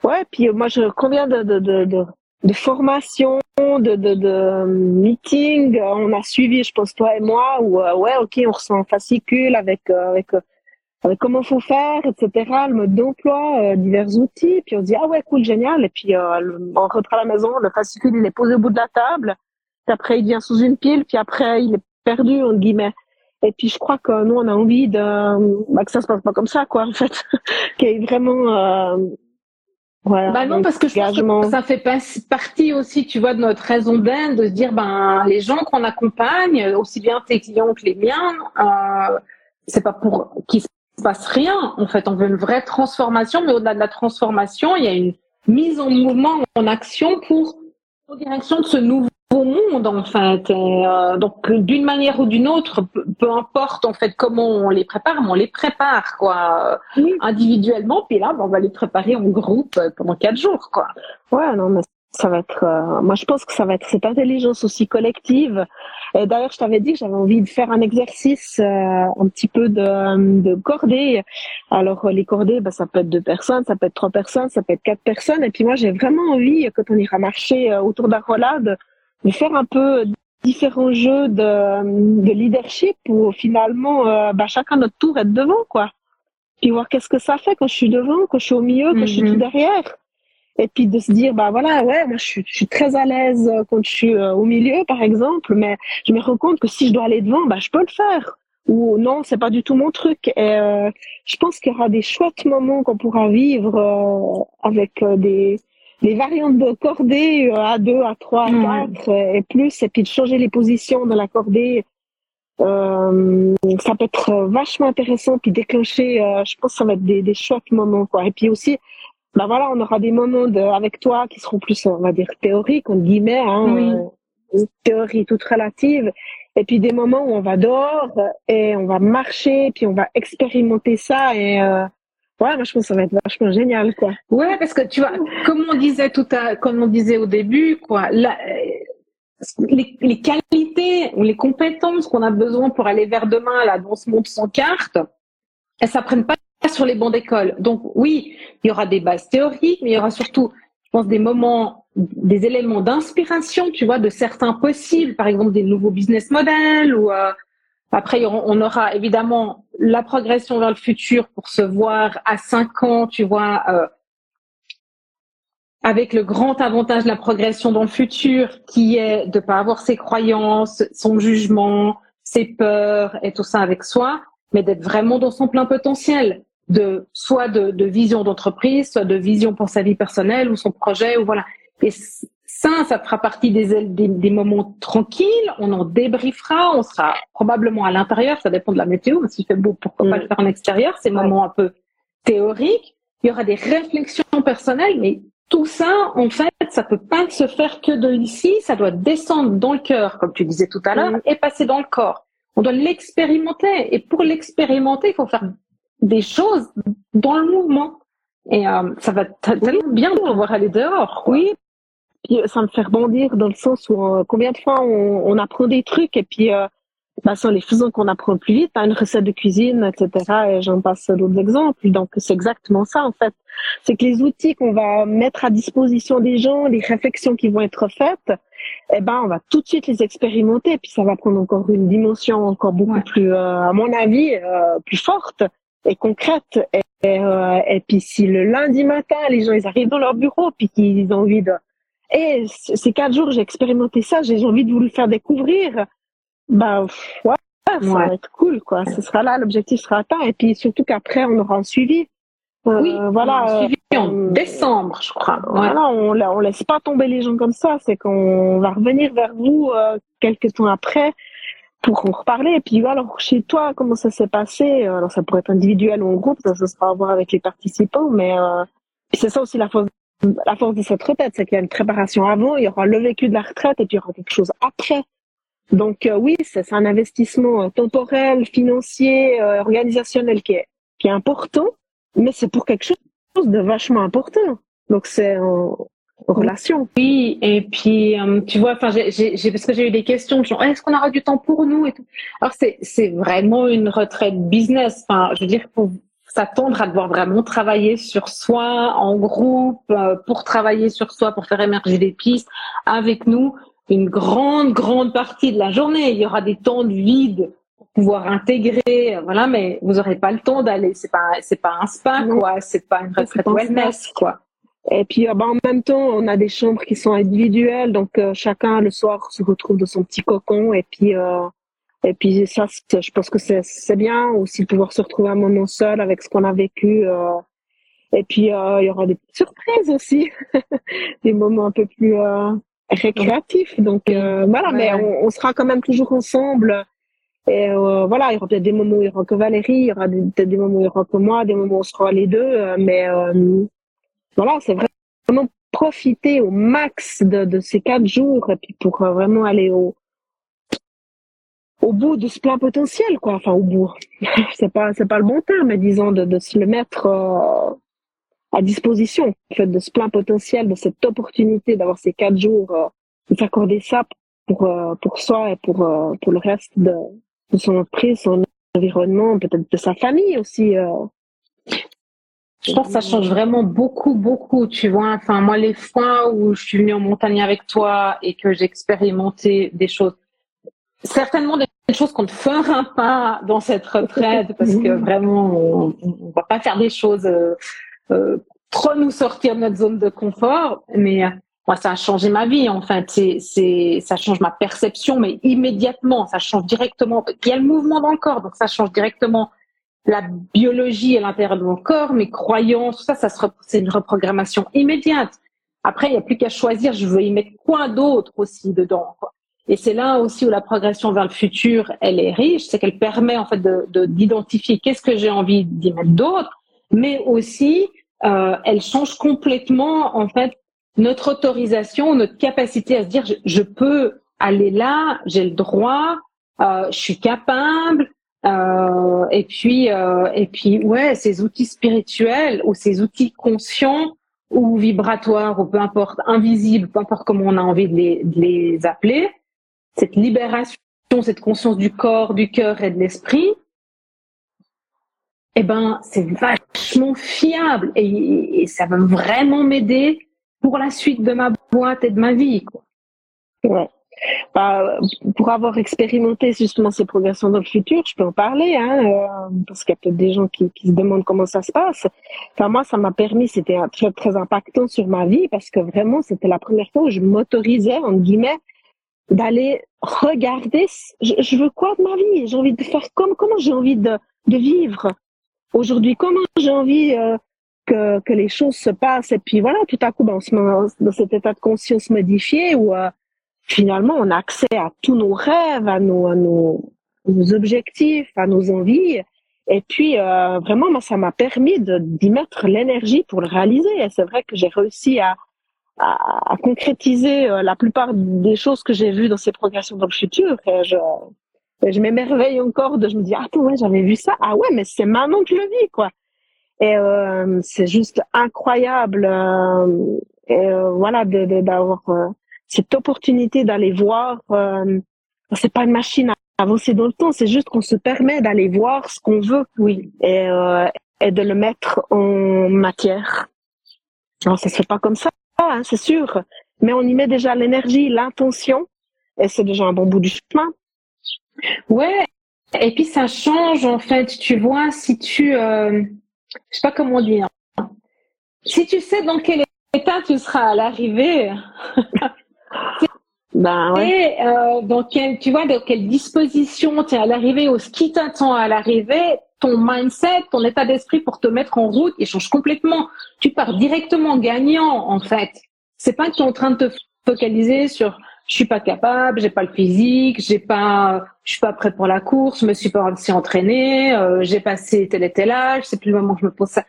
Ouais, puis euh, moi, je combien de, de, de, de, de formations, de, de, de meetings euh, on a suivi, je pense, toi et moi, où, euh, ouais, ok, on ressent fascicule avec, euh, avec, euh, comment faut faire, etc., le mode d'emploi, euh, divers outils, puis on se dit, ah ouais, cool, génial, et puis euh, on rentre à la maison, le fascicule, il est posé au bout de la table, après, il vient sous une pile, puis après, il est perdu, entre guillemets. Et puis je crois que nous on a envie de bah, que ça se passe pas comme ça quoi en fait [LAUGHS] qu'il y ait vraiment euh, voilà, Bah non, parce que je pense que ça fait pas- partie aussi, tu vois, de notre raison d'être, de se dire, ben, les gens qu'on accompagne, aussi bien tes clients que les miens, euh, c'est pas pour qu'il se passe rien. En fait, on veut une vraie transformation, mais au-delà de la transformation, il y a une mise en mouvement, en action pour en direction de ce nouveau monde, en fait. Et, euh, donc, d'une manière ou d'une autre, peu, peu importe, en fait, comment on les prépare, mais on les prépare, quoi Oui. individuellement, puis là, ben, on va les préparer en groupe euh, pendant quatre jours, quoi. Ouais, non, mais ça va être. euh, moi, je pense que ça va être cette intelligence aussi collective. Et d'ailleurs, je t'avais dit que j'avais envie de faire un exercice, euh, un petit peu de, de cordée. Alors, euh, les cordées, ben, ça peut être deux personnes, ça peut être trois personnes, ça peut être quatre personnes. Et puis moi, j'ai vraiment envie, quand on ira marcher autour d'un rolade, de faire un peu différents jeux de, de leadership où finalement, euh, bah, chacun notre tour être devant, quoi. Puis voir qu'est-ce que ça fait quand je suis devant, quand je suis au milieu, quand je suis tout mhm. derrière. Et puis de se dire, bah voilà, ouais, moi je suis, je suis très à l'aise quand je suis euh, au milieu, par exemple, mais je me rends compte que si je dois aller devant, bah je peux le faire. Ou non, c'est pas du tout mon truc. Et euh, je pense qu'il y aura des chouettes moments qu'on pourra vivre euh, avec des, des variantes de cordée à deux, à trois, à quatre et plus, et puis de changer les positions de la cordée. Euh, ça peut être vachement intéressant puis déclencher je pense que ça va être des, des chouettes moments quoi et puis aussi bah voilà, on aura des moments de, avec toi qui seront plus, on va dire, théoriques, entre guillemets, hein, oui. Euh, théorie toute relative. Et puis des moments où on va dehors et on va marcher, puis on va expérimenter ça et euh, ouais, moi je pense que ça va être vachement génial, quoi. Ouais, parce que tu vois, comme on disait tout à, comme on disait au début, quoi, la, les, les, qualités ou les compétences qu'on a besoin pour aller vers demain, là, dans ce monde sans carte, elles s'apprennent pas sur les bancs d'école. Donc oui, il y aura des bases théoriques, mais il y aura surtout, je pense, des moments, des éléments d'inspiration, tu vois, de certains possibles, par exemple des nouveaux business models ou euh, après on aura évidemment la progression vers le futur pour se voir à cinq ans, tu vois, euh, avec le grand avantage de la progression dans le futur qui est de pas avoir ses croyances, son jugement, ses peurs et tout ça avec soi, mais d'être vraiment dans son plein potentiel de soit de, de vision d'entreprise, soit de vision pour sa vie personnelle ou son projet ou voilà. Ça, ça fera partie des, des, des moments tranquilles. On en débriefera. On sera probablement à l'intérieur. Ça dépend de la météo. Mais s'il fait beau, pourquoi pas le mm. faire en extérieur? Ces moments un peu théoriques. Il y aura des réflexions personnelles, mais tout ça, en fait, ça peut pas se faire que de ici. Ça doit descendre dans le cœur, comme tu disais tout à l'heure, mm. et passer dans le corps. On doit l'expérimenter. Et pour l'expérimenter, il faut faire des choses dans le mouvement. Et euh, ça va tellement bien de pouvoir aller dehors. Oui. Puis ça me fait rebondir dans le sens où euh, combien de fois on, on, apprend des trucs et puis euh, bah, les faisant qu'on apprend plus vite, hein, une recette de cuisine, etc. Et j'en passe d'autres exemples. Donc c'est exactement ça en fait. C'est que les outils qu'on va mettre à disposition des gens, les réflexions qui vont être faites, eh ben on va tout de suite les expérimenter. Puis ça va prendre encore une dimension encore beaucoup plus, euh, à mon avis, euh, plus forte et concrète. Et, euh, et, puis si le lundi matin, les gens ils arrivent dans leur bureau puis qu'ils ont envie de... Et ces quatre jours, j'ai expérimenté ça, j'ai envie de vous le faire découvrir. Bah ouais, ça va être cool quoi. Ce sera là, l'objectif sera atteint. Et puis surtout qu'après, on aura un suivi. Euh, oui, voilà. suivi en euh, décembre, je crois. Voilà, on, on laisse pas tomber les gens comme ça. C'est qu'on va revenir vers vous euh, quelques temps après pour en reparler. Et puis, alors, chez toi, comment ça s'est passé? Alors, ça pourrait être individuel ou en groupe, ça, ça sera à voir avec les participants, mais euh, c'est ça aussi la force, la force de cette retraite, c'est qu'il y a une préparation avant, il y aura le vécu de la retraite et puis il y aura quelque chose après. Donc euh, oui, c'est un investissement euh, temporel, financier, euh, organisationnel qui est, qui est important, mais c'est pour quelque chose de vachement important. Donc c'est relation. Oui, et puis euh, tu vois, enfin, j'ai parce que j'ai eu des questions genre est-ce qu'on aura du temps pour nous et tout. Alors c'est c'est vraiment une retraite business. Enfin, je veux dire pour s'attendre à devoir vraiment travailler sur soi en groupe euh, pour travailler sur soi pour faire émerger des pistes avec nous une grande grande partie de la journée. Il y aura des temps de vide pour pouvoir intégrer, voilà, mais vous aurez pas le temps d'aller. C'est pas c'est pas un spa quoi, c'est pas une retraite wellness quoi. Et puis euh, bah, en même temps, on a des chambres qui sont individuelles, donc euh, chacun le soir se retrouve dans son petit cocon. Et puis euh, et puis ça, je pense que c'est bien aussi de pouvoir se retrouver un moment seul avec ce qu'on a vécu. et puis il y aura des surprises aussi, [LAUGHS] des moments un peu plus récréatifs. Donc voilà, mais on, on, sera quand même toujours ensemble. Et voilà, il y aura peut-être des moments où il y aura que Valérie, il y aura peut-être des moments où il y aura que moi, des moments où on sera les deux, mais voilà, c'est vraiment profiter au max de, de, ces quatre jours et puis pour euh, vraiment aller au au bout de ce plein potentiel quoi. Enfin au bout. [LAUGHS] C'est pas c'est pas le bon terme mais disons de, de se le mettre euh, à disposition en fait de ce plein potentiel de cette opportunité d'avoir ces quatre jours euh, de s'accorder ça pour pour soi et pour pour le reste de, de son entreprise son environnement peut-être de sa famille aussi je pense que ça change vraiment beaucoup, beaucoup, tu vois. Enfin, moi, les fois où je suis venue en montagne avec toi et que j'ai expérimenté des choses, certainement des choses qu'on ne fera pas dans cette retraite parce que [LAUGHS] vraiment, on, on va pas faire des choses euh, euh, trop nous sortir de notre zone de confort. Mais moi, ça a changé ma vie. En fait, c'est, c'est, ça change ma perception, mais immédiatement, ça change directement. Il y a le mouvement dans le corps, donc ça change directement la biologie à l'intérieur de mon corps, mes croyances, tout ça, ça se, c'est une reprogrammation immédiate. Après, il n'y a plus qu'à choisir. Je veux y mettre quoi d'autre aussi dedans. Quoi. Et c'est là aussi où la progression vers le futur, elle est riche, c'est qu'elle permet en fait de, de d'identifier qu'est-ce que j'ai envie d'y mettre d'autre, mais aussi euh, elle change complètement en fait notre autorisation, notre capacité à se dire je, je peux aller là, j'ai le droit, euh, je suis capable. Euh, et puis euh, et puis ouais, ces outils spirituels ou ces outils conscients ou vibratoires ou peu importe invisibles, peu importe comment on a envie de les, de les appeler, cette libération, cette conscience du corps, du cœur et de l'esprit, eh ben c'est vachement fiable et, ça va vraiment m'aider pour la suite de ma boîte et de ma vie. Ouais. Bah, pour avoir expérimenté justement ces progressions dans le futur, je peux en parler, hein, euh, parce qu'il y a peut-être des gens qui, se demandent comment ça se passe. Enfin, moi, ça m'a permis, c'était très très impactant sur ma vie, parce que vraiment, c'était la première fois où je m'autorisais, en guillemets, d'aller regarder. Je, je, veux quoi de ma vie? J'ai envie de faire comme comment j'ai envie de, de vivre aujourd'hui? Comment j'ai envie euh, que, que les choses se passent? Et puis voilà, tout à coup, ben, on se met dans cet état de conscience modifié où euh, finalement on a accès à tous nos rêves, à nos, à nos, nos objectifs, à nos envies. Et puis euh, vraiment, moi, ça m'a permis d'y mettre l'énergie pour le réaliser. Et c'est vrai que j'ai réussi à, à, à concrétiser euh, la plupart des choses que j'ai vues dans ces progressions dans le futur. Et je, je m'émerveille encore de, je me dis, ah, ouais, j'avais vu ça. Ah ouais, mais c'est maintenant que je le vis, quoi. Et euh, c'est juste incroyable. Euh, et euh, voilà, d'avoir euh, cette opportunité d'aller voir. C'est pas une machine à avancer dans le temps, c'est juste qu'on se permet d'aller voir ce qu'on veut, oui, et, et de le mettre en matière. Alors ça se fait pas comme ça, hein, c'est sûr, mais on y met déjà l'énergie, l'intention, et c'est déjà un bon bout du chemin. Ouais, et puis ça change en fait, tu vois, si tu euh, je sais pas comment dire. Si tu sais dans quel état tu seras à l'arrivée, [LAUGHS] [LAUGHS] ben ouais. et euh, dans quelle, tu vois, dans quelle disposition tu es à l'arrivée ou ce qui t'attend à l'arrivée, ton mindset, ton état d'esprit pour te mettre en route, il change complètement. Tu pars directement gagnant, en fait. C'est pas que tu es en train de te focaliser sur je suis pas capable, j'ai pas le physique, j'ai pas, je suis pas prêt pour la course, je me suis pas aussi entraînée, euh, j'ai passé tel et tel âge, c'est plus le moment que je me pose ça.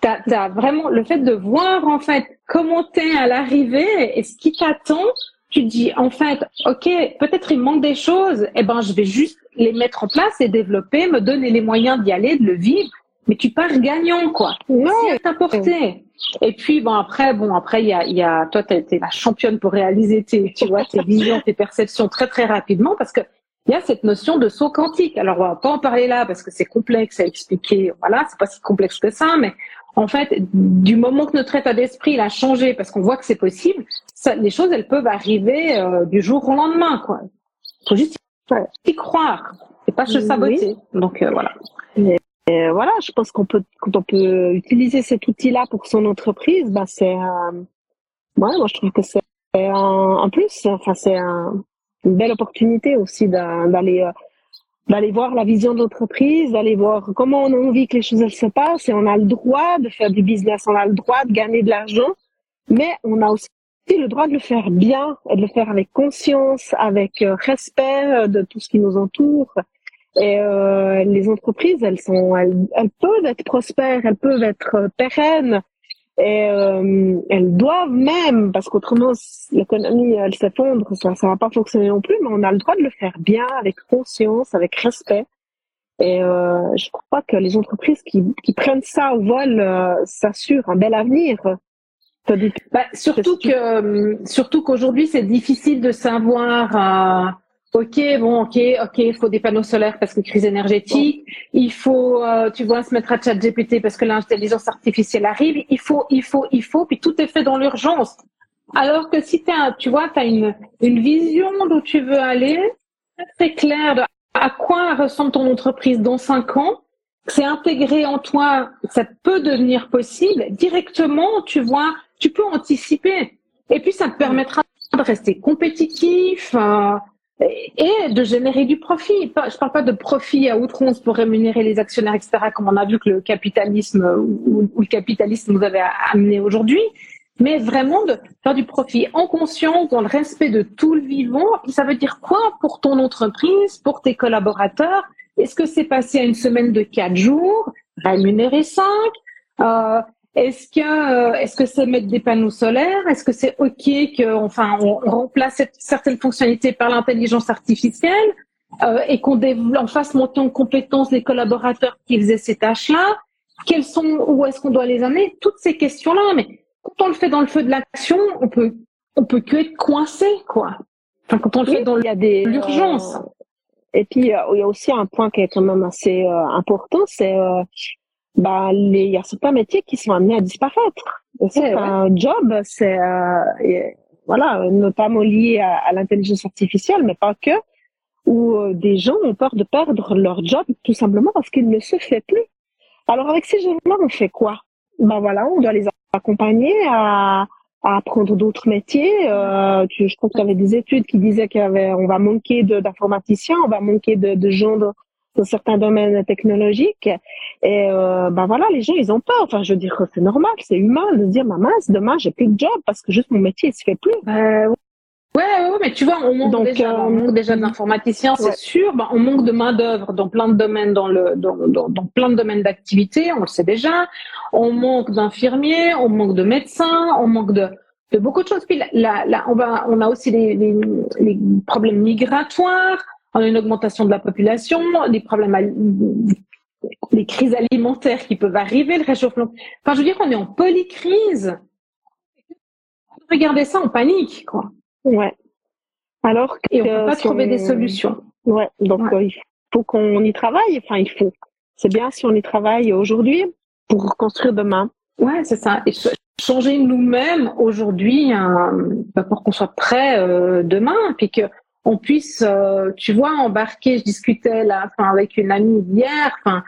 T'as, as vraiment le fait de voir en fait comment t'es à l'arrivée et ce qui t'attend. Tu dis en fait, ok, peut-être il manque des choses, et eh ben je vais juste les mettre en place et développer, me donner les moyens d'y aller, de le vivre. Mais tu pars gagnant quoi. Non, c'est à et puis bon après bon après il y a, y a toi tu été la championne pour réaliser tes tu vois tes visions tes perceptions très très rapidement parce que il y a cette notion de saut quantique. Alors on va pas en parler là parce que c'est complexe à expliquer. Voilà, c'est pas si complexe que ça, mais en fait, du moment que notre état d'esprit a changé, parce qu'on voit que c'est possible, ça, les choses elles peuvent arriver euh, du jour au lendemain, quoi. Faut juste y croire et pas se saboter. Donc euh, voilà. Et voilà, je pense qu'on peut, quand on peut utiliser cet outil-là pour son entreprise, bah c'est, euh, ouais, moi je trouve que c'est un, plus, enfin c'est un, une belle opportunité aussi d'aller euh, d'aller voir la vision de l'entreprise, d'aller voir comment on a envie que les choses se passent et on a le droit de faire du business, on a le droit de gagner de l'argent, mais on a aussi le droit de le faire bien et de le faire avec conscience, avec euh, respect de tout ce qui nous entoure et euh, les entreprises, elles sont, elles, elles, peuvent être prospères, elles peuvent être euh, pérennes, et euh, elles doivent même, parce qu'autrement l'économie elle s'effondre, ça, ça va pas fonctionner non plus. Mais on a le droit de le faire bien, avec conscience, avec respect. Et euh, je crois que les entreprises qui, qui prennent ça au vol euh, s'assurent un bel avenir. Bah, surtout que euh, surtout qu'aujourd'hui c'est difficile de savoir Ok, bon, ok, ok, il faut des panneaux solaires parce que crise énergétique. Il faut, euh, tu vois, se mettre à chat GPT parce que l'intelligence artificielle arrive. Il faut, il faut, il faut, puis tout est fait dans l'urgence. Alors que si t'as, tu vois, t'as une, une vision d'où tu veux aller, très clair de à quoi ressemble ton entreprise dans cinq ans. C'est intégré en toi, ça peut devenir possible. Directement, tu vois, tu peux anticiper. Et puis, ça te permettra de rester compétitif, euh, et de générer du profit. Je parle pas de profit à outrance pour rémunérer les actionnaires, etc., comme on a vu que le capitalisme ou, le capitalisme nous avait amené aujourd'hui, mais vraiment de faire du profit en conscience, dans le respect de tout le vivant. Ça veut dire quoi pour ton entreprise, pour tes collaborateurs? Est-ce que c'est passé à une semaine de quatre jours, rémunérer cinq euh, est-ce que euh, est-ce que c'est mettre des panneaux solaires? Est-ce que c'est ok que enfin on, remplace certaines fonctionnalités par l'intelligence artificielle euh, et qu'on fasse monter en compétence les collaborateurs qui faisaient ces tâches-là? Quelles sont où est-ce qu'on doit les amener? Toutes ces questions-là. Mais quand on le fait dans le feu de l'action, on peut on peut que être coincé quoi. Enfin quand on le fait dans l'urgence. Euh, et puis il y a aussi un point qui est quand même assez important, c'est bah, les, il y a certains métiers qui sont amenés à disparaître. C'est un job, c'est euh, voilà, notamment lié à, à l'intelligence artificielle, mais pas que, où euh, des gens ont peur de perdre leur job tout simplement parce qu'il ne se fait plus. Alors avec ces gens-là, on fait quoi? Ben voilà, on doit les accompagner à, à apprendre d'autres métiers. Euh, je crois que tu avais des études qui disaient qu'on va manquer d'informaticiens, on va manquer de, de gens de, dans certains domaines technologiques. Et euh, ben voilà, les gens, ils ont peur. Enfin, je veux dire, c'est normal, c'est humain de se dire, ma mince, demain, j'ai plus de job parce que juste mon métier, il se fait plus. Euh, ouais, ouais, mais tu vois, on manque déjà, on manque déjà d'informaticiens, c'est sûr. Ben, on manque de main d'œuvre dans plein de domaines, dans le, dans, dans, dans plein de domaines d'activité, on le sait déjà. On manque d'infirmiers, on manque de médecins, on manque de de beaucoup de choses. Puis là, là, on va, on a aussi les, les, les problèmes migratoires on a une augmentation de la population, des problèmes, les crises alimentaires qui peuvent arriver, le réchauffement. Enfin, je veux dire, on est en polycrise. Regardez ça, on panique, quoi. Ouais. Alors que, Et on peut pas trouver des solutions. Ouais. Donc, euh, il faut qu'on y travaille. Enfin, il faut. C'est bien si on y travaille aujourd'hui pour construire demain. Ouais, c'est ça. Et changer nous-mêmes aujourd'hui euh, pour qu'on soit prêt euh, demain, puis que on puisse, euh, tu vois, embarquer. Je discutais là, enfin, avec une amie hier. Enfin,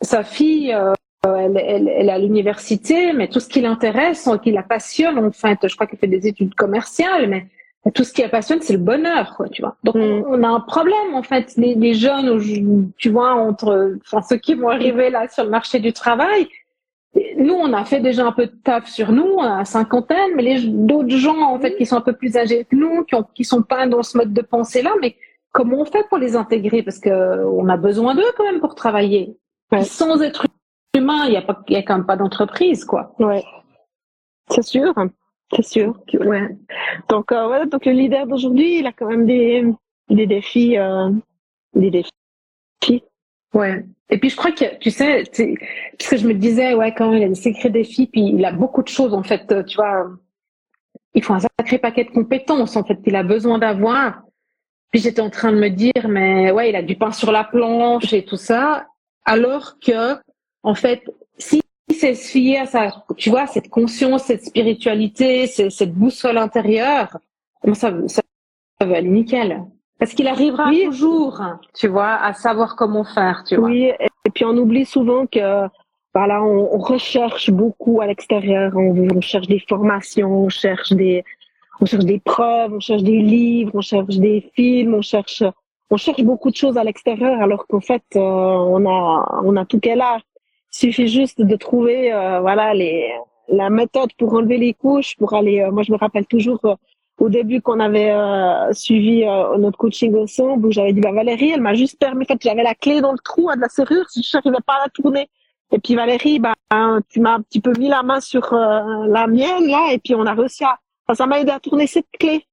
sa fille, euh, elle, elle, elle, est à l'université, mais tout ce qui l'intéresse, qui la passionne, en fait, je crois qu'elle fait des études commerciales, mais tout ce qui la passionne, c'est le bonheur, quoi, tu vois. Donc, on a un problème, en fait, les, les jeunes, tu vois, entre, enfin, ceux qui vont arriver là sur le marché du travail, nous, on a fait déjà un peu de taf sur nous, à cinquantaine, mais les d'autres gens, en fait, qui sont un peu plus âgés que nous, qui, ont, qui sont pas dans ce mode de pensée-là, mais comment on fait pour les intégrer? Parce que on a besoin d'eux quand même pour travailler. Sans être humain, il y a pas, y a quand même pas d'entreprise, quoi. Ouais. C'est sûr, c'est sûr. Ouais. Donc, euh, voilà, donc le leader d'aujourd'hui, il a quand même des, des défis, euh, des défis. Ouais. Et puis je crois que tu sais, parce que je me disais ouais quand il a des sacrés défis, puis il a beaucoup de choses en fait, euh, tu vois. Il faut un sacré paquet de compétences en fait qu'il a besoin d'avoir. Puis j'étais en train de me dire mais ouais il a du pain sur la planche et tout ça, alors que en fait si c'est se fier à ça, tu vois cette conscience, cette spiritualité, cette boussole intérieure, ça, ça, ça va aller nickel. Parce qu'il arrivera toujours, tu vois, à savoir comment faire, tu vois. Oui, et puis on oublie souvent que voilà, on, on recherche beaucoup à l'extérieur, on, on, cherche des formations, on cherche des on cherche des preuves, on cherche des livres, on cherche des films, on cherche on cherche beaucoup de choses à l'extérieur alors qu'en fait euh, on a on a tout qu'elle a. Il suffit juste de trouver euh, voilà les la méthode pour enlever les couches, pour aller euh, moi je me rappelle toujours au début qu'on avait euh, suivi euh, notre coaching ensemble où j'avais dit bah Valérie elle m'a juste permis en fait j'avais la clé dans le trou hein, de la serrure si je n'arrivais pas à la tourner. Et puis Valérie bah tu m'as un petit peu mis la main sur euh, la mienne là et puis on a réussi à enfin, ça m'a aidé à tourner cette clé.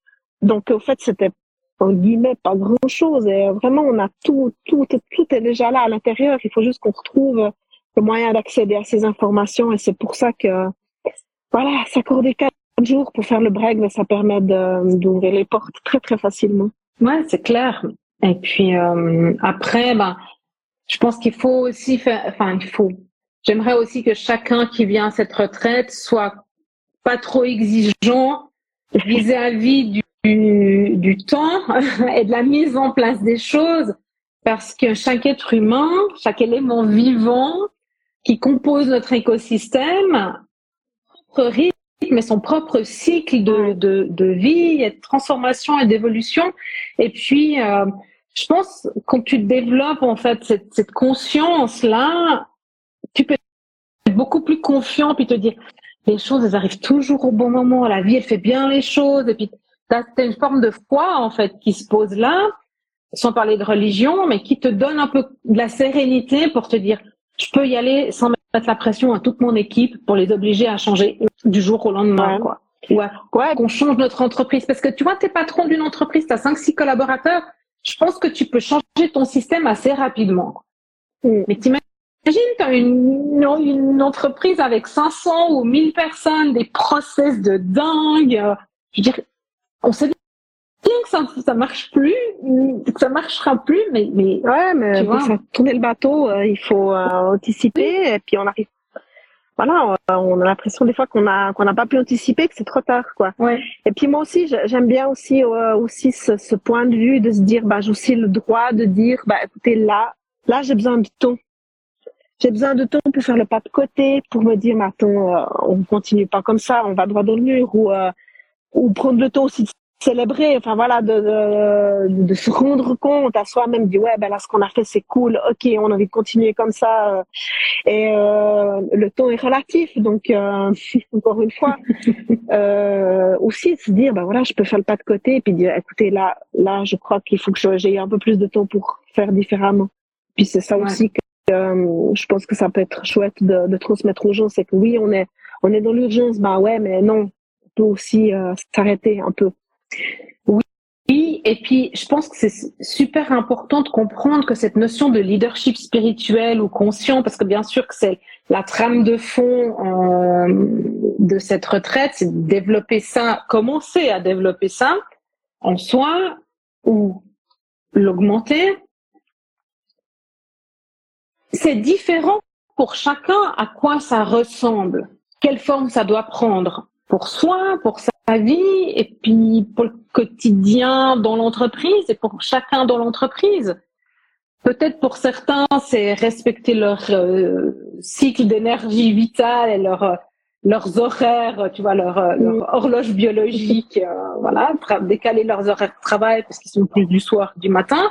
Donc au fait c'était en guillemets pas grand chose et vraiment on a tout tout tout est déjà là à l'intérieur. Il faut juste qu'on retrouve le moyen d'accéder à ces informations et c'est pour ça que voilà s'accorder jours pour faire le break, mais ça permet d'ouvrir les portes très très facilement. Ouais, c'est clair. Et puis euh, après, ben, je pense qu'il faut aussi faire, enfin il faut. J'aimerais aussi que chacun qui vient à cette retraite soit pas trop exigeant vis-à-vis du du temps [LAUGHS] et de la mise en place des choses parce que chaque être humain, chaque élément vivant qui compose notre écosystème, rythme et son propre cycle de, de, de vie et de transformation et d'évolution. Et puis, euh, je pense quand tu développes en fait cette, cette conscience-là, tu peux être beaucoup plus confiant puis te dire les choses, elles arrivent toujours au bon moment. La vie, elle fait bien les choses. Et puis, t'as as une forme de foi en fait qui se pose là sans parler de religion, mais qui te donne un peu de la sérénité pour te dire, je peux y aller sans mettre la pression à toute mon équipe pour les obliger à changer du jour au lendemain, quoi. Ou ouais, qu'on change notre entreprise. Parce que tu vois, t'es patron d'une entreprise, t'as cinq, six collaborateurs. Je pense que tu peux changer ton système assez rapidement. Mm. Mais t'imagines, t'as une, une entreprise avec 500 ou 1000 personnes, des process de dingue. Je veux dire, on sait ça, ça marche plus, que ça marchera plus, mais, mais ouais, mais pour tourner le bateau, euh, il faut euh, anticiper et puis on arrive. Voilà, on a l'impression des fois qu'on a qu'on n'a pas pu anticiper que c'est trop tard, quoi. Ouais. Et puis moi aussi, j'aime bien aussi euh, aussi ce, ce, point de vue de se dire, bah j'ai aussi le droit de dire, bah écoutez là, là j'ai besoin de temps. J'ai besoin de temps pour faire le pas de côté, pour me dire, mais attends, on continue pas comme ça, on va droit dans le mur ou ou prendre le temps aussi de célébrer, enfin voilà, de, de, de, se rendre compte à soi-même, du ouais, ben là, ce qu'on a fait, c'est cool, ok, on a envie de continuer comme ça. Euh, et euh, le temps est relatif, donc euh, [LAUGHS] encore une fois, [LAUGHS] euh, aussi se dire, ben voilà, je peux faire le pas de côté, et puis dire, écoutez, là, là, je crois qu'il faut que j'ai un peu plus de temps pour faire différemment. Puis c'est ça aussi que euh, je pense que ça peut être chouette de, de transmettre aux gens, c'est que oui, on est, on est dans l'urgence, bah ouais, mais non, on peut aussi s'arrêter un peu. Oui, et puis je pense que c'est super important de comprendre que cette notion de leadership spirituel ou conscient, parce que bien sûr que c'est la trame de fond euh, de cette retraite, c'est développer ça, commencer à développer ça en soi ou l'augmenter. C'est différent pour chacun à quoi ça ressemble, quelle forme ça doit prendre pour soi, pour sa vie, et puis pour le quotidien dans l'entreprise et pour chacun dans l'entreprise. Peut-être pour certains, c'est respecter leur euh, cycle d'énergie vitale et leur, euh, leurs horaires, tu vois, leur, euh, leur horloge biologique, voilà, décaler leurs horaires de travail parce qu'ils sont plus du soir du matin.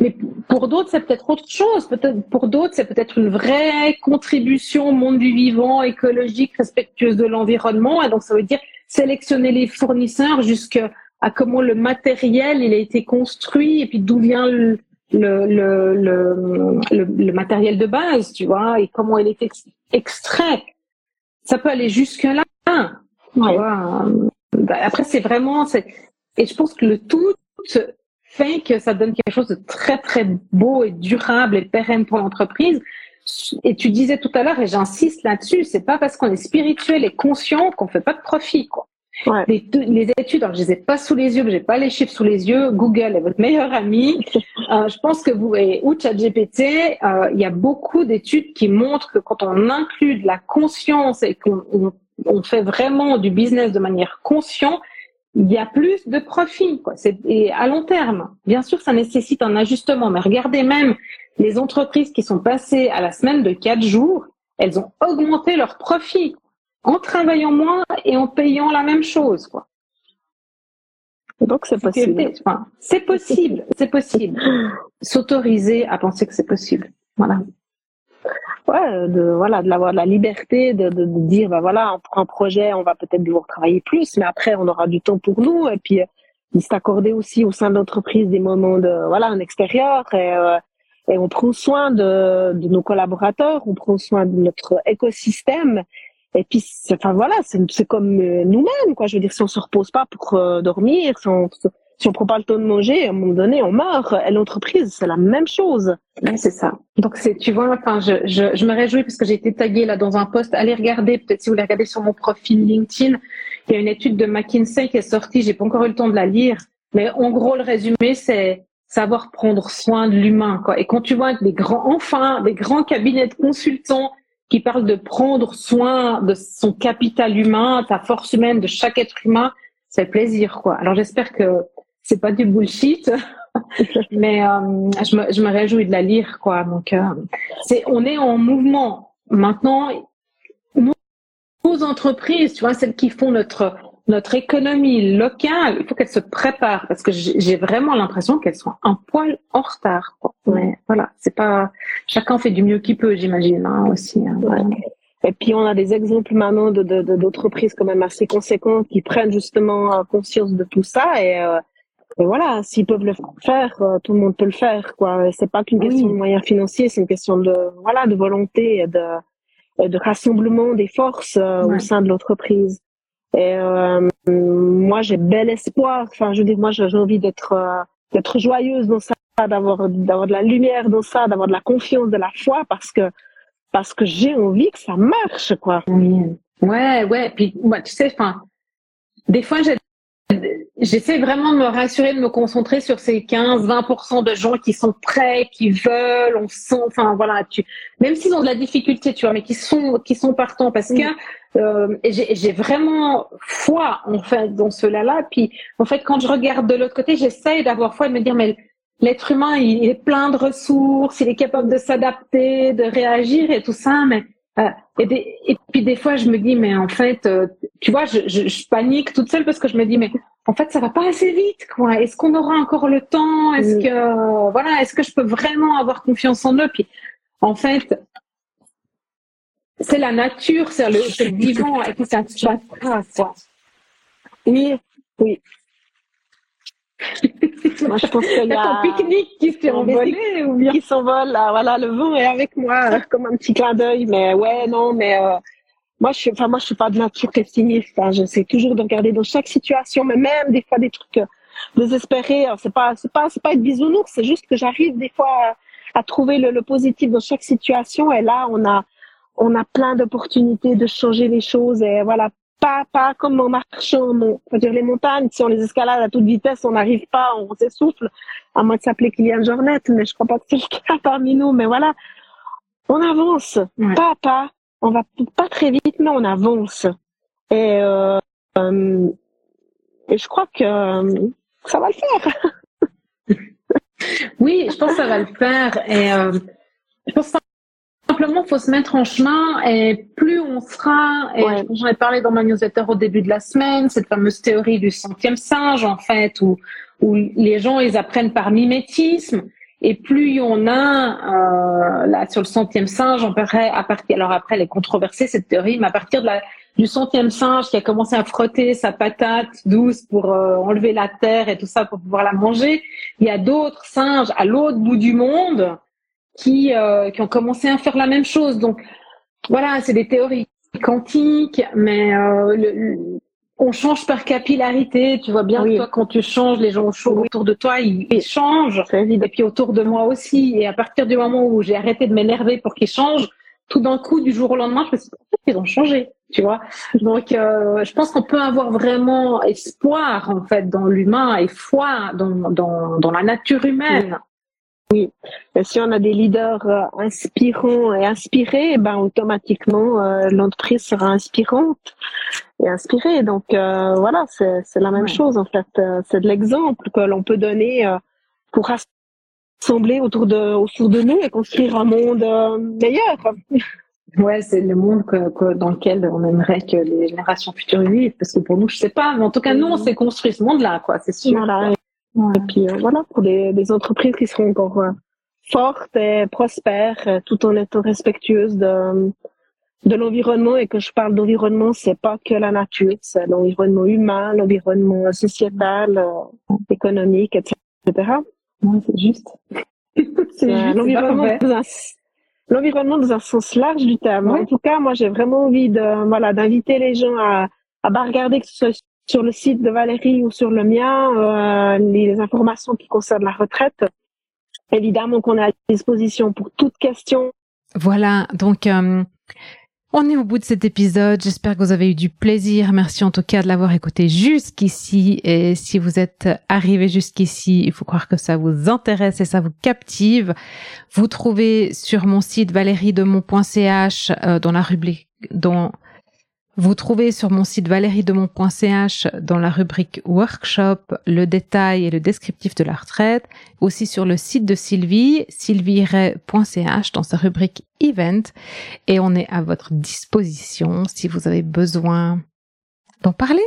Mais pour d'autres, c'est peut-être autre chose. Peut-être pour d'autres, c'est peut-être une vraie contribution au monde du vivant, écologique, respectueuse de l'environnement. Et donc, ça veut dire sélectionner les fournisseurs jusqu'à comment le matériel il a été construit et puis d'où vient le, le, le, le, matériel de base, tu vois, et comment il est extrait. Ça peut aller jusque là. Bah, après, c'est vraiment, et je pense que le tout fait que ça donne quelque chose de très très beau et durable et pérenne pour l'entreprise. Et tu disais tout à l'heure, et j'insiste là-dessus, c'est pas parce qu'on est spirituel et conscient qu'on fait pas de profit, quoi. Ouais. Les, les, études, alors je les ai pas sous les yeux, j'ai pas les chiffres sous les yeux. Google est votre meilleur ami. [LAUGHS] euh, je pense que vous et ou ChatGPT, euh, il y a beaucoup d'études qui montrent que quand on inclut de la conscience et qu'on on, on fait vraiment du business de manière consciente, il y a plus de profit. Quoi. Et à long terme, bien sûr, ça nécessite un ajustement. Mais regardez même les entreprises qui sont passées à la semaine de quatre jours, elles ont augmenté leurs profits en travaillant moins et en payant la même chose. Quoi. donc c'est possible. c'est possible, c'est [GASPS] possible. S'autoriser à penser que c'est possible. Voilà ouais, de voilà, de l'avoir de la liberté, de, de, de, dire bah voilà, prend un projet, on va peut-être devoir travailler plus, mais après on aura du temps pour nous. Et puis il s'accorder aussi au sein de l'entreprise des moments de voilà un extérieur. Et, euh, et on prend soin de, de nos collaborateurs, on prend soin de notre écosystème. Et puis enfin voilà, c'est comme euh, nous-mêmes quoi. Je veux dire si on se repose pas pour euh, dormir, si on si on prend pas le temps de manger, à un moment donné, on meurt. L'entreprise, c'est la même chose. Oui, c'est ça. Donc, c'est, tu vois, enfin, je, je, me réjouis parce que j'ai été taguée là dans un post. Allez regarder, peut-être si vous voulez regarder sur mon profil LinkedIn, il y a une étude de McKinsey qui est sortie. J'ai pas encore eu le temps de la lire, mais en gros, le résumé, c'est savoir prendre soin de l'humain, quoi. Et quand tu vois des grands, enfin, des grands cabinets de consultants qui parlent de prendre soin de son capital humain, ta force humaine, de chaque être humain, fait plaisir, quoi. Alors j'espère que c'est pas du bullshit, [LAUGHS] mais euh, je, me, je me réjouis de la lire, quoi. Donc, euh, c'est, on est en mouvement. Maintenant, nos entreprises, tu vois, celles qui font notre notre économie locale, il faut qu'elle se prépare parce que j'ai vraiment l'impression qu'elles sont un poil en retard. Quoi. Mais voilà, c'est pas chacun fait du mieux qu'il peut, j'imagine hein, aussi. Hein. Et puis on a des exemples maintenant de d'entreprises quand même assez conséquentes qui prennent justement conscience de tout ça et, euh, et voilà, s'ils peuvent le faire, euh, tout le monde peut le faire quoi. C'est pas qu'une question de moyens financiers, c'est une question de voilà de volonté et de de rassemblement des forces euh, au sein de l'entreprise. Et euh, moi, j'ai bel espoir. Enfin, je veux dire, moi, j'ai envie d'être euh, d'être joyeuse dans ça, d'avoir d'avoir de la lumière dans ça, d'avoir de la confiance, de la foi, parce que parce que j'ai envie que ça marche, quoi. Ouais, ouais. Puis, bah, tu sais, enfin, des fois, j'ai J'essaie vraiment de me rassurer, de me concentrer sur ces 15-20% de gens qui sont prêts, qui veulent, on sent, enfin voilà, tu, même s'ils ont de la difficulté, tu vois, mais qui sont, qui sont partants parce que euh, j'ai vraiment foi en fait dans cela-là. Puis en fait, quand je regarde de l'autre côté, j'essaie d'avoir foi et de me dire mais l'être humain, il est plein de ressources, il est capable de s'adapter, de réagir et tout ça, mais euh, et, et, puis des fois, je me dis, mais en fait, euh, tu vois, je, je, je, panique toute seule parce que je me dis, mais en fait, ça va pas assez vite, quoi. Est-ce qu'on aura encore le temps? Est-ce que, voilà, est-ce que je peux vraiment avoir confiance en eux? Puis, en fait, c'est la nature, c'est le, le, vivant, et puis ça se passe. Oui, oui. Moi, je pense qu'il y a ton pique-nique qui s'est envolé ou bien? qui s'envole là. Voilà, le vent est avec moi [LAUGHS] comme un petit clin d'œil. Mais ouais, non, mais euh, moi, je suis, enfin moi, je suis pas de nature pessimiste. Hein. J'essaie toujours de regarder dans chaque situation, mais même des fois des trucs euh, désespérés. C'est pas, c'est pas, c'est pas être bisounours. C'est juste que j'arrive des fois à, à trouver le, le, positif dans chaque situation. Et là, on a, on a plein d'opportunités de changer les choses. Et voilà, pas, pas comme en marchant. Non. dire les montagnes, si on les escalade à toute vitesse, on n'arrive pas, on s'essouffle. À moins de s'appeler Kylian Jornet, mais je crois pas que c'est le cas parmi nous. Mais voilà, on avance, pas à pas. On va pas très vite, mais on avance. Et, euh, euh et je crois que ça va le faire. [LAUGHS] oui, je pense que ça va le faire. Et euh, je pense que simplement, faut se mettre en chemin et plus on sera, et j'en ai parlé dans ma newsletter au début de la semaine, cette fameuse théorie du centième singe, en fait, où, où les gens, ils apprennent par mimétisme. Et plus en a euh, là sur le centième singe, on paraît à partir. Alors après, elle est controversée cette théorie, mais à partir de la, du centième singe qui a commencé à frotter sa patate douce pour euh, enlever la terre et tout ça pour pouvoir la manger, il y a d'autres singes à l'autre bout du monde qui, euh, qui ont commencé à faire la même chose. Donc voilà, c'est des théories quantiques, mais euh, le, on change par capillarité. Tu vois bien que toi, quand tu changes, les gens autour de toi, ils, ils changent. Et puis autour de moi aussi. Et à partir du moment où j'ai arrêté de m'énerver pour qu'ils changent, tout d'un coup, du jour au lendemain, je me suis dit, ils ont changé, tu vois. Donc, euh, je pense qu'on peut avoir vraiment espoir, en fait, dans l'humain et foi dans, dans, dans la nature humaine. Oui, et si on a des leaders euh, inspirants et inspirés, eh ben automatiquement euh, l'entreprise sera inspirante et inspirée. Donc euh, voilà, c'est la même chose en fait. C'est de l'exemple que l'on peut donner pour rassembler autour de autour de nous et construire un monde meilleur. [LAUGHS] Ouais, c'est le monde que, dans lequel on aimerait que les générations futures vivent. Parce que pour nous, je sais pas, mais en tout cas, nous, on s'est construit ce monde-là, quoi, c'est sûr. Voilà. Et puis euh, voilà, pour des, des, entreprises qui seront encore euh, fortes et prospères, euh, tout en étant respectueuses de, de l'environnement. Et que je parle d'environnement, c'est pas que la nature, c'est l'environnement humain, l'environnement sociétal, économique, etc. Ouais, c'est juste. [LAUGHS] l'environnement dans un, l'environnement dans un sens large du terme. En tout cas, moi, j'ai vraiment envie de, voilà, d'inviter les gens à, à regarder que ce soit sur le site de Valérie ou sur le mien euh, les informations qui concernent la retraite. Évidemment qu'on est à disposition pour toute question. Voilà, donc euh, on est au bout de cet épisode. J'espère que vous avez eu du plaisir. Merci en tout cas de l'avoir écouté jusqu'ici. Et si vous êtes arrivé jusqu'ici, il faut croire que ça vous intéresse et ça vous captive. Vous trouvez sur mon site valeriedemont.ch euh, dans la rubrique dans Vous trouvez sur mon site valeriedemont.ch dans la rubrique workshop le détail et le descriptif de la retraite, aussi sur le site de Sylvie, sylvie.ch dans sa rubrique event et on est à votre disposition si vous avez besoin d'en parler.